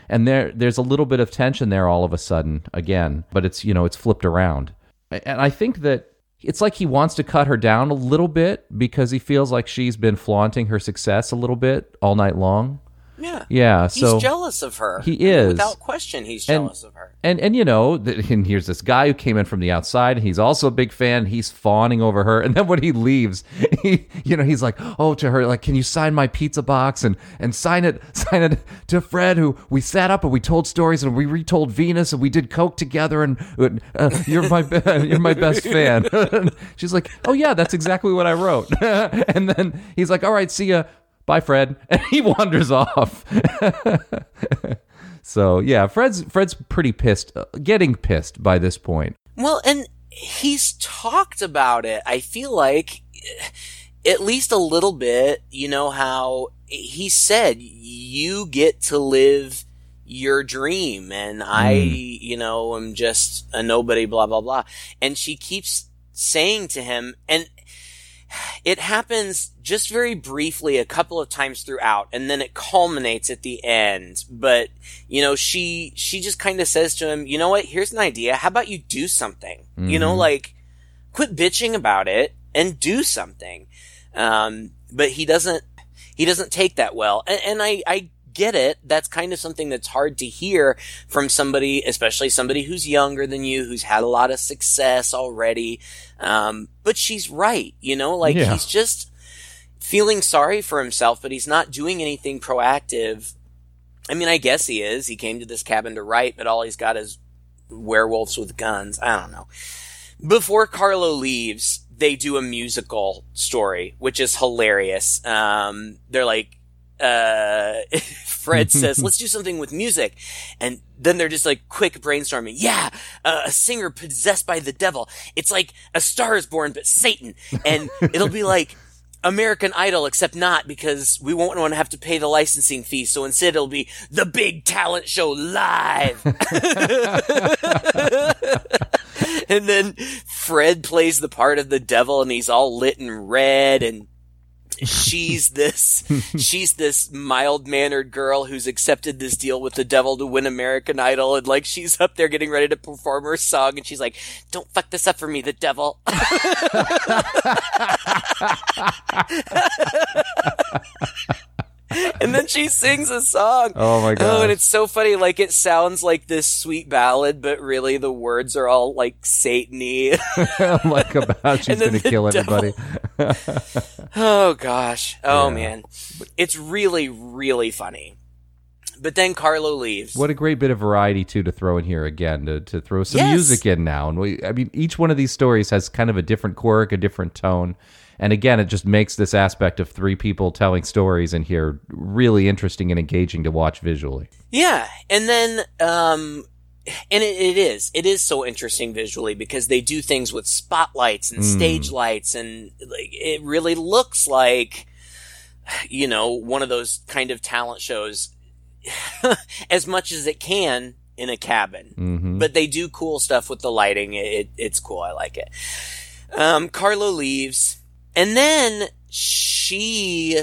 And there, there's a little bit of tension there all of a sudden again, but it's, you know, it's flipped around. And I think that it's like he wants to cut her down a little bit because he feels like she's been flaunting her success a little bit all night long.
Yeah.
Yeah,
He's
so
jealous of her.
He is.
Without question, he's
And-
jealous of her.
and and you know, th- and here's this guy who came in from the outside. And he's also a big fan. He's fawning over her, and then when he leaves, he you know he's like, oh, to her, like, can you sign my pizza box and and sign it sign it to Fred, who we sat up and we told stories and we retold Venus and we did coke together and uh, you're my be- you're my best fan. She's like, oh yeah, that's exactly what I wrote. and then he's like, all right, see ya. Bye, Fred. And he wanders off. So yeah, Fred's Fred's pretty pissed, uh, getting pissed by this point.
Well, and he's talked about it. I feel like at least a little bit, you know how he said you get to live your dream and I, you know, am just a nobody blah blah blah. And she keeps saying to him and it happens just very briefly a couple of times throughout and then it culminates at the end. But you know she she just kind of says to him you know what? Here's an idea. How about you do something? You know
Mhm.
like quit bitching about it and do something. Um but he doesn't he doesn't take that well. And, and i i get it that's kind of something that's hard to hear from somebody especially somebody who's younger than you who's had a lot of success already. Um but she's right you know like
Yeah.
he's just feeling sorry for himself but he's not doing anything proactive. I mean i guess he is. He came to this cabin to write but all he's got is werewolves with guns. I don't know. Before Carlo leaves, they do a musical story, which is hilarious. Um, they're like, uh, Fred says, let's do something with music. And then they're just like quick brainstorming. Yeah, uh, a singer possessed by the devil. It's like a star is born, but Satan. And it'll be like, American Idol, except not because we won't want to have to pay the licensing fee. So instead, it'll be the big talent show live. and then Fred plays the part of the devil, and he's all lit in red, and she's this she's this mild mannered girl who's accepted this deal with the devil to win American Idol, and like she's up there getting ready to perform her song, and she's like, "Don't fuck this up for me, the devil." and then she sings a song.
Oh my god!
Oh, and it's so funny. Like it sounds like this sweet ballad, but really the words are all like Satany.
like about she's gonna kill
devil-
everybody.
oh gosh. Oh
Yeah.
man. It's really, really funny. But then Carlo leaves.
What a great bit of variety too to throw in here again to, to throw some
Yes.
music in now, and we I mean each one of these stories has kind of a different quirk, a different tone, and again it just makes this aspect of three people telling stories in here really interesting and engaging to watch visually.
Yeah, and then um and it, it is it is so interesting visually because they do things with spotlights and stage lights and like it really looks like you know one of those kind of talent shows as much as it can in a cabin.
Hmm
but they do cool stuff with the lighting. It, it, it's cool. I like it. Um carlo leaves and then she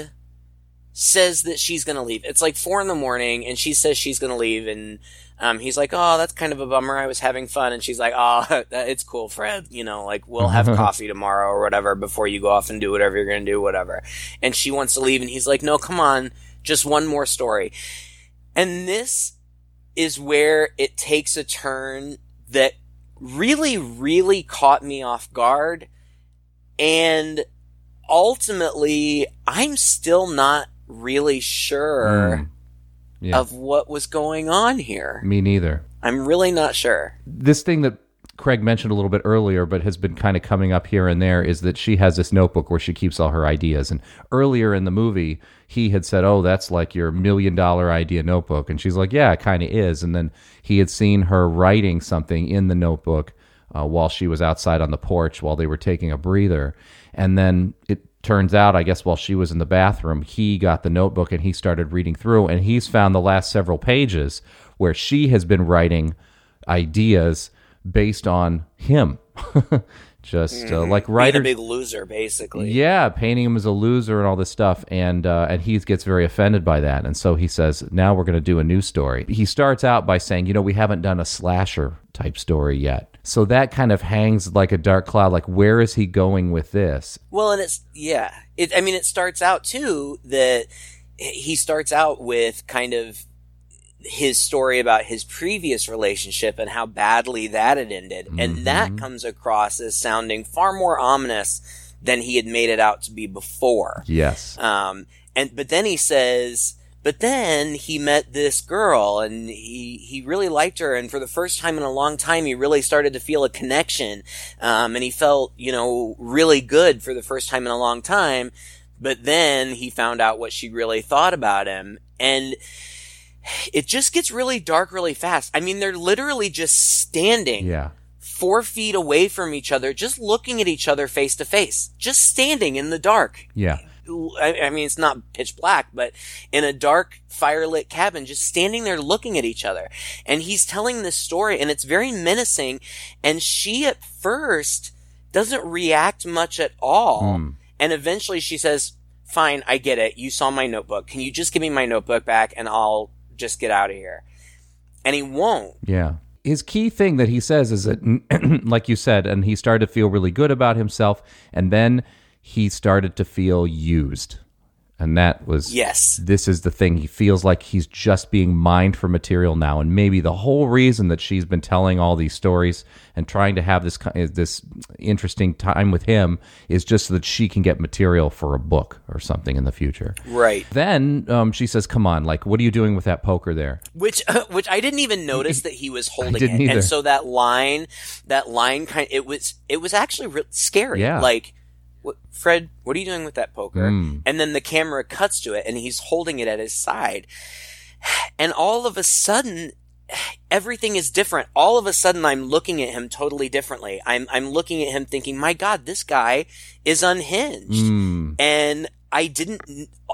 says that she's gonna leave. It's like four in the morning, and she says she's gonna leave, and um, he's like, "Oh, that's kind of a bummer. I was having fun," and she's like, "Oh, it's cool, Fred. You know, like we'll have coffee tomorrow or whatever before you go off and do whatever you're gonna do, whatever." And she wants to leave, and he's like, "No, come on, just one more story." And this is where it takes a turn that really, really caught me off guard, and ultimately, I'm still not really sure
Mm. Yeah.
of what was going on here.
Me neither.
I'm really not sure.
this thing that Craig mentioned a little bit earlier, but has been kind of coming up here and there, is that she has this notebook where she keeps all her ideas. And earlier in the movie, he had said, "Oh, that's like your million dollar idea notebook," and she's like, "Yeah, it kind of is." And then he had seen her writing something in the notebook uh, while she was outside on the porch while they were taking a breather, and then it turns out, I guess, while she was in the bathroom, he got the notebook and he started reading through, and he's found the last several pages where she has been writing ideas based on him. Just uh, like
Being a big loser, basically.
yeah, painting him as a loser and all this stuff, and uh, and he gets very offended by that, and so he says, "Now we're going to do a new story." He starts out by saying, "You know, we haven't done a slasher type story yet," so that kind of hangs like a dark cloud. Like, where is he going with this?
Well, and it's yeah. It, I mean, it starts out too that he starts out with kind of his story about his previous relationship and how badly that had ended, and that comes across as sounding far more ominous than he had made it out to be before.
Yes,
Um, and but then he says, but then he met this girl and he he really liked her, and for the first time in a long time, he really started to feel a connection, um, and he felt you know really good for the first time in a long time. But then he found out what she really thought about him, and it just gets really dark really fast. I mean, they're literally just standing
yeah,
four feet away from each other, just looking at each other face to face, just standing in the dark.
yeah,
I, I mean, it's not pitch black, but in a dark, firelit cabin, just standing there looking at each other. And he's telling this story, and it's very menacing. And she, at first, doesn't react much at all.
Hmm.
And eventually she says, Fine, I get it. You saw my notebook. Can you just give me my notebook back and I'll just get out of here? And he won't.
yeah. His key thing that he says is that, like you said, and he started to feel really good about himself, and then he started to feel used, and that was
Yes.
this is the thing. He feels like he's just being mined for material now, and maybe the whole reason that she's been telling all these stories and trying to have this this interesting time with him is just so that she can get material for a book or something in the future.
Right.
Then um, she says, "Come on, like, what are you doing with that poker there?"
which which I didn't even notice that he was holding it,
either.
and so that line, that line kind, it was it was actually re- scary.
Yeah.
like. What, Fred, what are you doing with that poker?
Mm.
And then the camera cuts to it, and he's holding it at his side, and all of a sudden, everything is different. All of a sudden, I'm looking at him totally differently. I'm I'm looking at him thinking, "My God, this guy is unhinged."
Mm.
and I didn't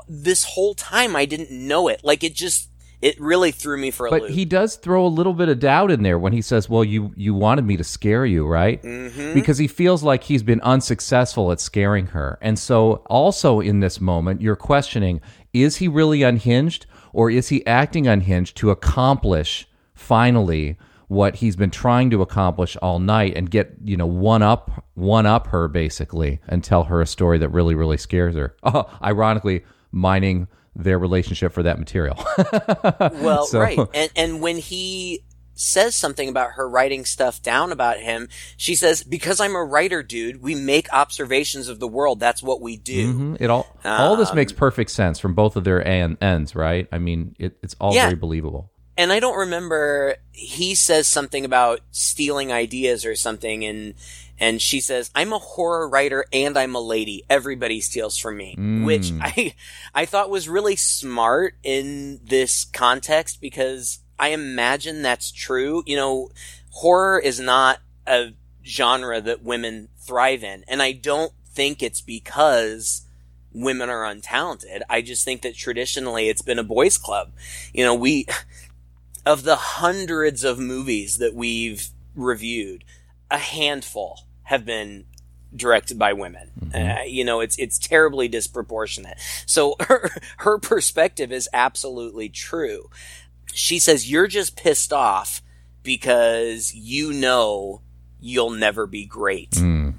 this whole time I didn't know it. Like it just it really threw me for a loop.
But
loop.
he does throw a little bit of doubt in there when he says, "Well, you you wanted me to scare you, right?"
Mm-hmm.
Because he feels like he's been unsuccessful at scaring her. And so also in this moment, you're questioning, is he really unhinged or is he acting unhinged to accomplish finally what he's been trying to accomplish all night and get, you know, one up one up her basically and tell her a story that really really scares her. Oh, ironically, mining their relationship for that material.
well,
so-
right. And and when he says something about her writing stuff down about him, she says, "Because I'm a writer, dude. We make observations of the world. That's what we do."
Mhm. It all all this
Um,
makes perfect sense from both of their an- ends, right? I mean, it, it's all
Yeah.
very believable.
and I don't remember he says something about stealing ideas or something and and she says I'm a horror writer and I'm a lady. Everybody steals from me mm. which I I thought was really smart in this context because I imagine that's true. You know horror is not a genre that women thrive in. And I don't think it's because women are untalented. I just think that traditionally it's been a boys club. You know we of the hundreds of movies that we've reviewed, a handful have been directed by women. Uh, you know, it's it's terribly disproportionate. So her her perspective is absolutely true. She says you're just pissed off because you know you'll never be great.
Mm.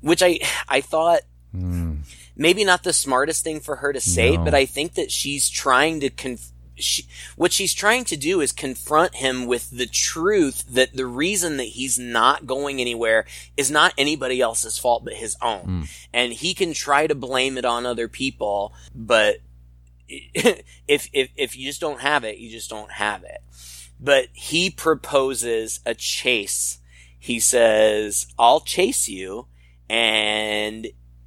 Which I I thought
Mm.
maybe not the smartest thing for her to say,
No.
but I think that she's trying to conf- she, what she's trying to do is confront him with the truth that the reason that he's not going anywhere is not anybody else's fault but his own. Hmm. And he can try to blame it on other people, but if if if you just don't have it, you just don't have it. But he proposes a chase. He says, "I'll chase you and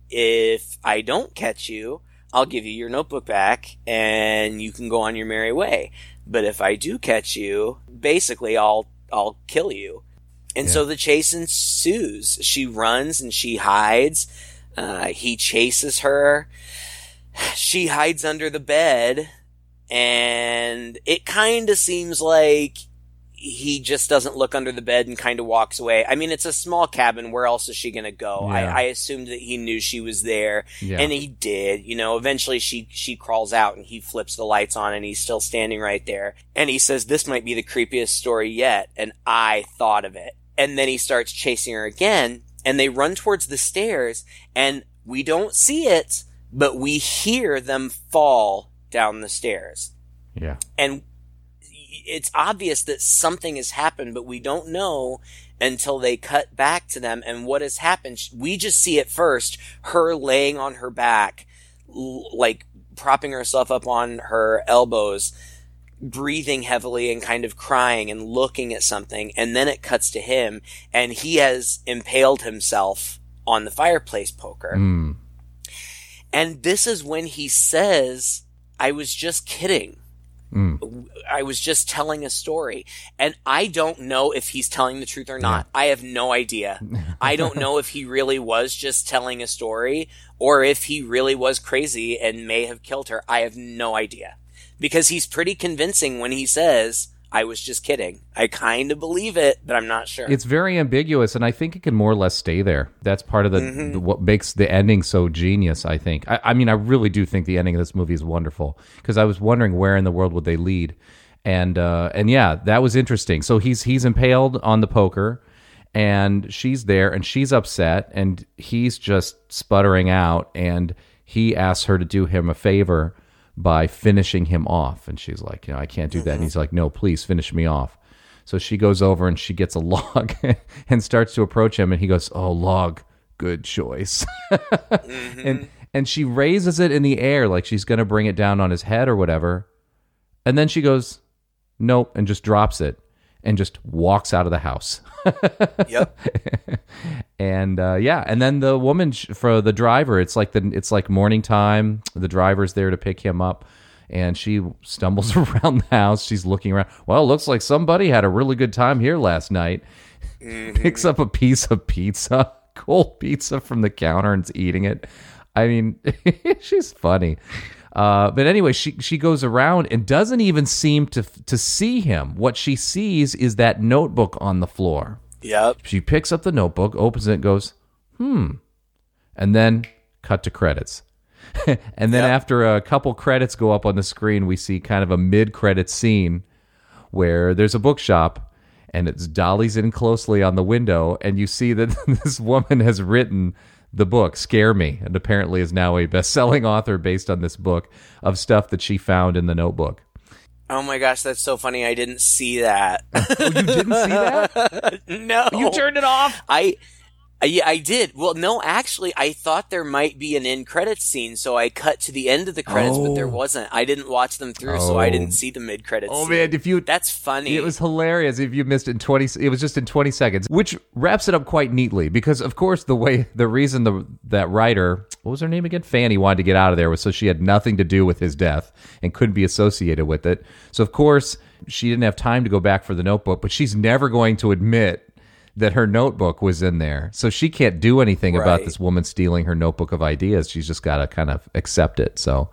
if I don't catch you, I'll give you your notebook back and you can go on your merry way. But if I do catch you, basically I'll I'll kill you." And so the chase ensues. She runs and she hides. Uh, he chases her. She hides under the bed, and it kind of seems like he just doesn't look under the bed and kind of walks away. I mean, it's a small cabin. Where else is she going to go?
Yeah.
I, I assumed that he knew she was there,
Yeah.
and he did. You know, eventually she she crawls out and he flips the lights on, and he's still standing right there. And he says, "This might be the creepiest story yet," and I thought of it. And then he starts chasing her again, and they run towards the stairs, and we don't see it, but we hear them fall down the stairs
Yeah.
and it's obvious that something has happened, but we don't know until they cut back to them and what has happened. We just see it first, her laying on her back, like propping herself up on her elbows, breathing heavily and kind of crying and looking at something. And then it cuts to him and he has impaled himself on the fireplace poker.
Mm.
And this is when he says, I was just kidding.
Mm.
I was just telling a story. And I don't know if he's telling the truth or not. I have no idea. I don't know if he really was just telling a story or if he really was crazy and may have killed her. I have no idea. Because he's pretty convincing when he says, I was just kidding. I kind of believe it, but I'm not sure.
It's very ambiguous, and I think it can more or less stay there. That's part of the,
Mm-hmm.
the- what makes the ending so genius. I think. I, I mean, I really do think the ending of this movie is wonderful because I was wondering where in the world would they lead, and uh, and yeah, that was interesting. So he's he's impaled on the poker, and she's there, and she's upset, and he's just sputtering out, and he asks her to do him a favor by finishing him off, and she's like, you know, I can't do that, and mm-hmm. he's like, no, please finish me off. So she goes over and she gets a log and starts to approach him, and he goes, "Oh, log, good choice." Mm-hmm. And and she raises it in the air like she's going to bring it down on his head or whatever, and then she goes, "Nope," and just drops it and just walks out of the house.
yep.
and uh, yeah, and then the woman sh- for the driver, it's like the it's like morning time. The driver's there to pick him up, and she stumbles around the house. She's looking around. Well, it looks like somebody had a really good time here last night. Picks up a piece of pizza, cold pizza from the counter, and's eating it. I mean, she's funny. Uh, but anyway, she she goes around and doesn't even seem to to see him. What she sees is that notebook on the floor.
Yep.
She picks up the notebook, opens it, and goes, hmm. And then cut to credits. and then
Yep.
after a couple credits go up on the screen, we see kind of a mid credit scene where there's a bookshop and it's dollies in closely on the window. And you see that this woman has written the book, Scare Me, and apparently is now a best selling author based on this book of stuff that she found in the notebook.
Oh my gosh, that's so funny. I didn't see that.
Oh, you didn't see that?
no.
You turned it off?
I, I yeah, I did. Well, no, actually, I thought there might be an end credits scene, so I cut to the end of the credits, but there
Oh.
wasn't. I didn't watch them through, so I
Oh.
didn't see the mid credits.
Oh, man, if you.
that's funny.
It was hilarious if you missed it in 20 it was just in 20 seconds which wraps it up quite neatly because of course the way the reason the that writer what was her name again Fanny wanted to get out of there was so she had nothing to do with his death and couldn't be associated with it so of course she didn't have time to go back for the notebook but she's never going to admit that her notebook was in there so she can't do anything about this woman stealing her notebook of ideas she's just got to kind of accept it so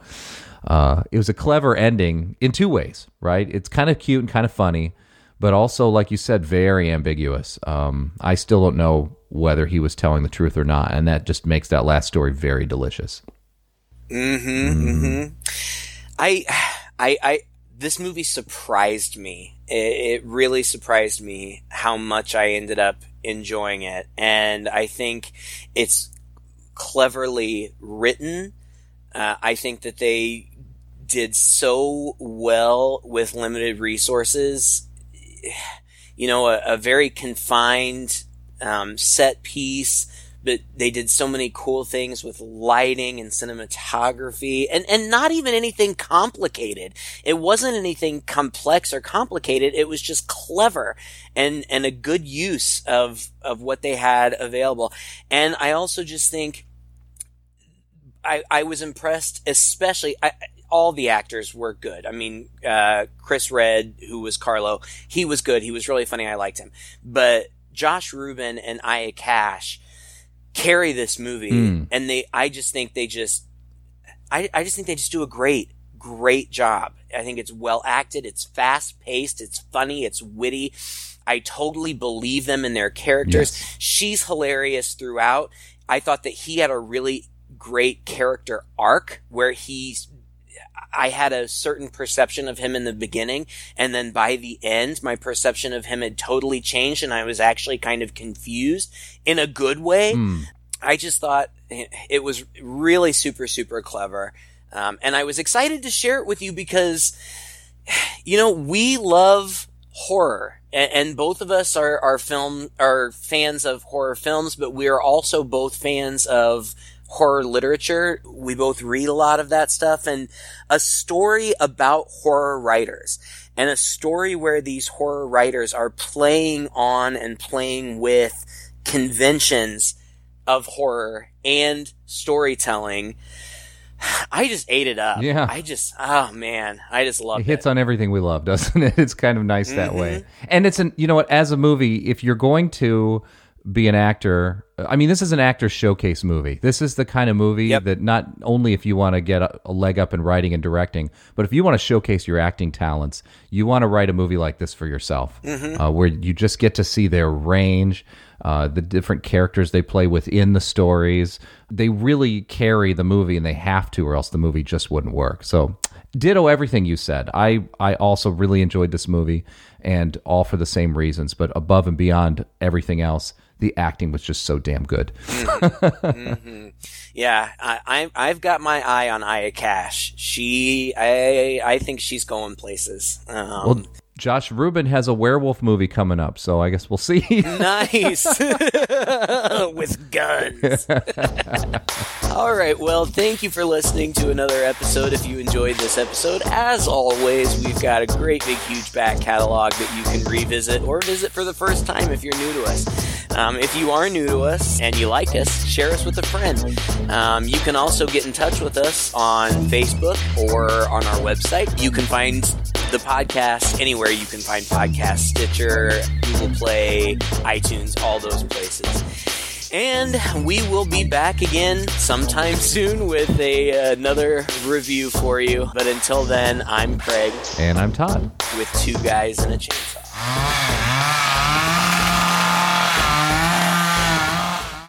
uh, it was a clever ending in two ways, right? It's kind of cute and kind of funny, but also, like you said, very ambiguous. Um, I still don't know whether he was telling the truth or not, and that just makes that last story very delicious. Mhm.
I, I, I, this movie surprised me. It, it really surprised me how much I ended up enjoying it. And I think it's cleverly written. Uh, I think that they did so well with limited resources. You know, a, a very confined um, set piece, but they did so many cool things with lighting and cinematography and, and not even anything complicated. It wasn't anything complex or complicated. It was just clever and, and a good use of, of what they had available. And I also just think I, I was impressed, especially I, all the actors were good. I mean, uh, Chris Redd, who was Carlo, he was good. He was really funny. I liked him. But Josh Ruben and Aya Cash carry this movie,
Mm.
and they. I just think they just. I, I just think they just do a great, great job. I think it's well acted, it's fast paced, it's funny, it's witty. I totally believe them in their characters.
Yes.
She's hilarious throughout. I thought that he had a really great character arc where he's I had a certain perception of him in the beginning, and then by the end, my perception of him had totally changed, and I was actually kind of confused in a good way.
Hmm.
I just thought it was really super, super clever. Um, and I was excited to share it with you because, you know, we love horror and, and both of us are, are film, are fans of horror films, but we are also both fans of horror literature. We both read a lot of that stuff and a story about horror writers and a story where these horror writers are playing on and playing with conventions of horror and storytelling. I just ate it up.
Yeah.
I just, oh man, I just love
It
it.
hits on everything we love, doesn't it? It's kind of nice that
Mm-hmm.
way. And it's an you know what, as a movie, if you're going to be an actor, I mean, this is an actor showcase movie. This is the kind of movie
Yep.
that not only if you want to get a, a leg up in writing and directing, but if you want to showcase your acting talents, you want to write a movie like this for yourself,
Mm-hmm.
uh, where you just get to see their range, uh, the different characters they play within the stories. They really carry the movie, and they have to, or else the movie just wouldn't work. So, ditto everything you said. I I also really enjoyed this movie, and all for the same reasons. But above and beyond everything else, the acting was just so damn good.
Yeah, I, I, I've got my eye on Aya Cash. She, I, I think she's going places. Um,
Well, Josh Ruben has a werewolf movie coming up, so I guess we'll see.
nice with guns. All right. Well, thank you for listening to another episode. If you enjoyed this episode, as always, we've got a great, big, huge back catalog that you can revisit or visit for the first time if you're new to us. Um, if you are new to us and you like us, share us with a friend. Um, you can also get in touch with us on Facebook or on our website. You can find the podcast anywhere you can find podcasts Stitcher, Google Play, iTunes, all those places. And we will be back again sometime soon with a, another review for you. But until then, I'm Craig
and I'm Todd.
with two guys and a chainsaw.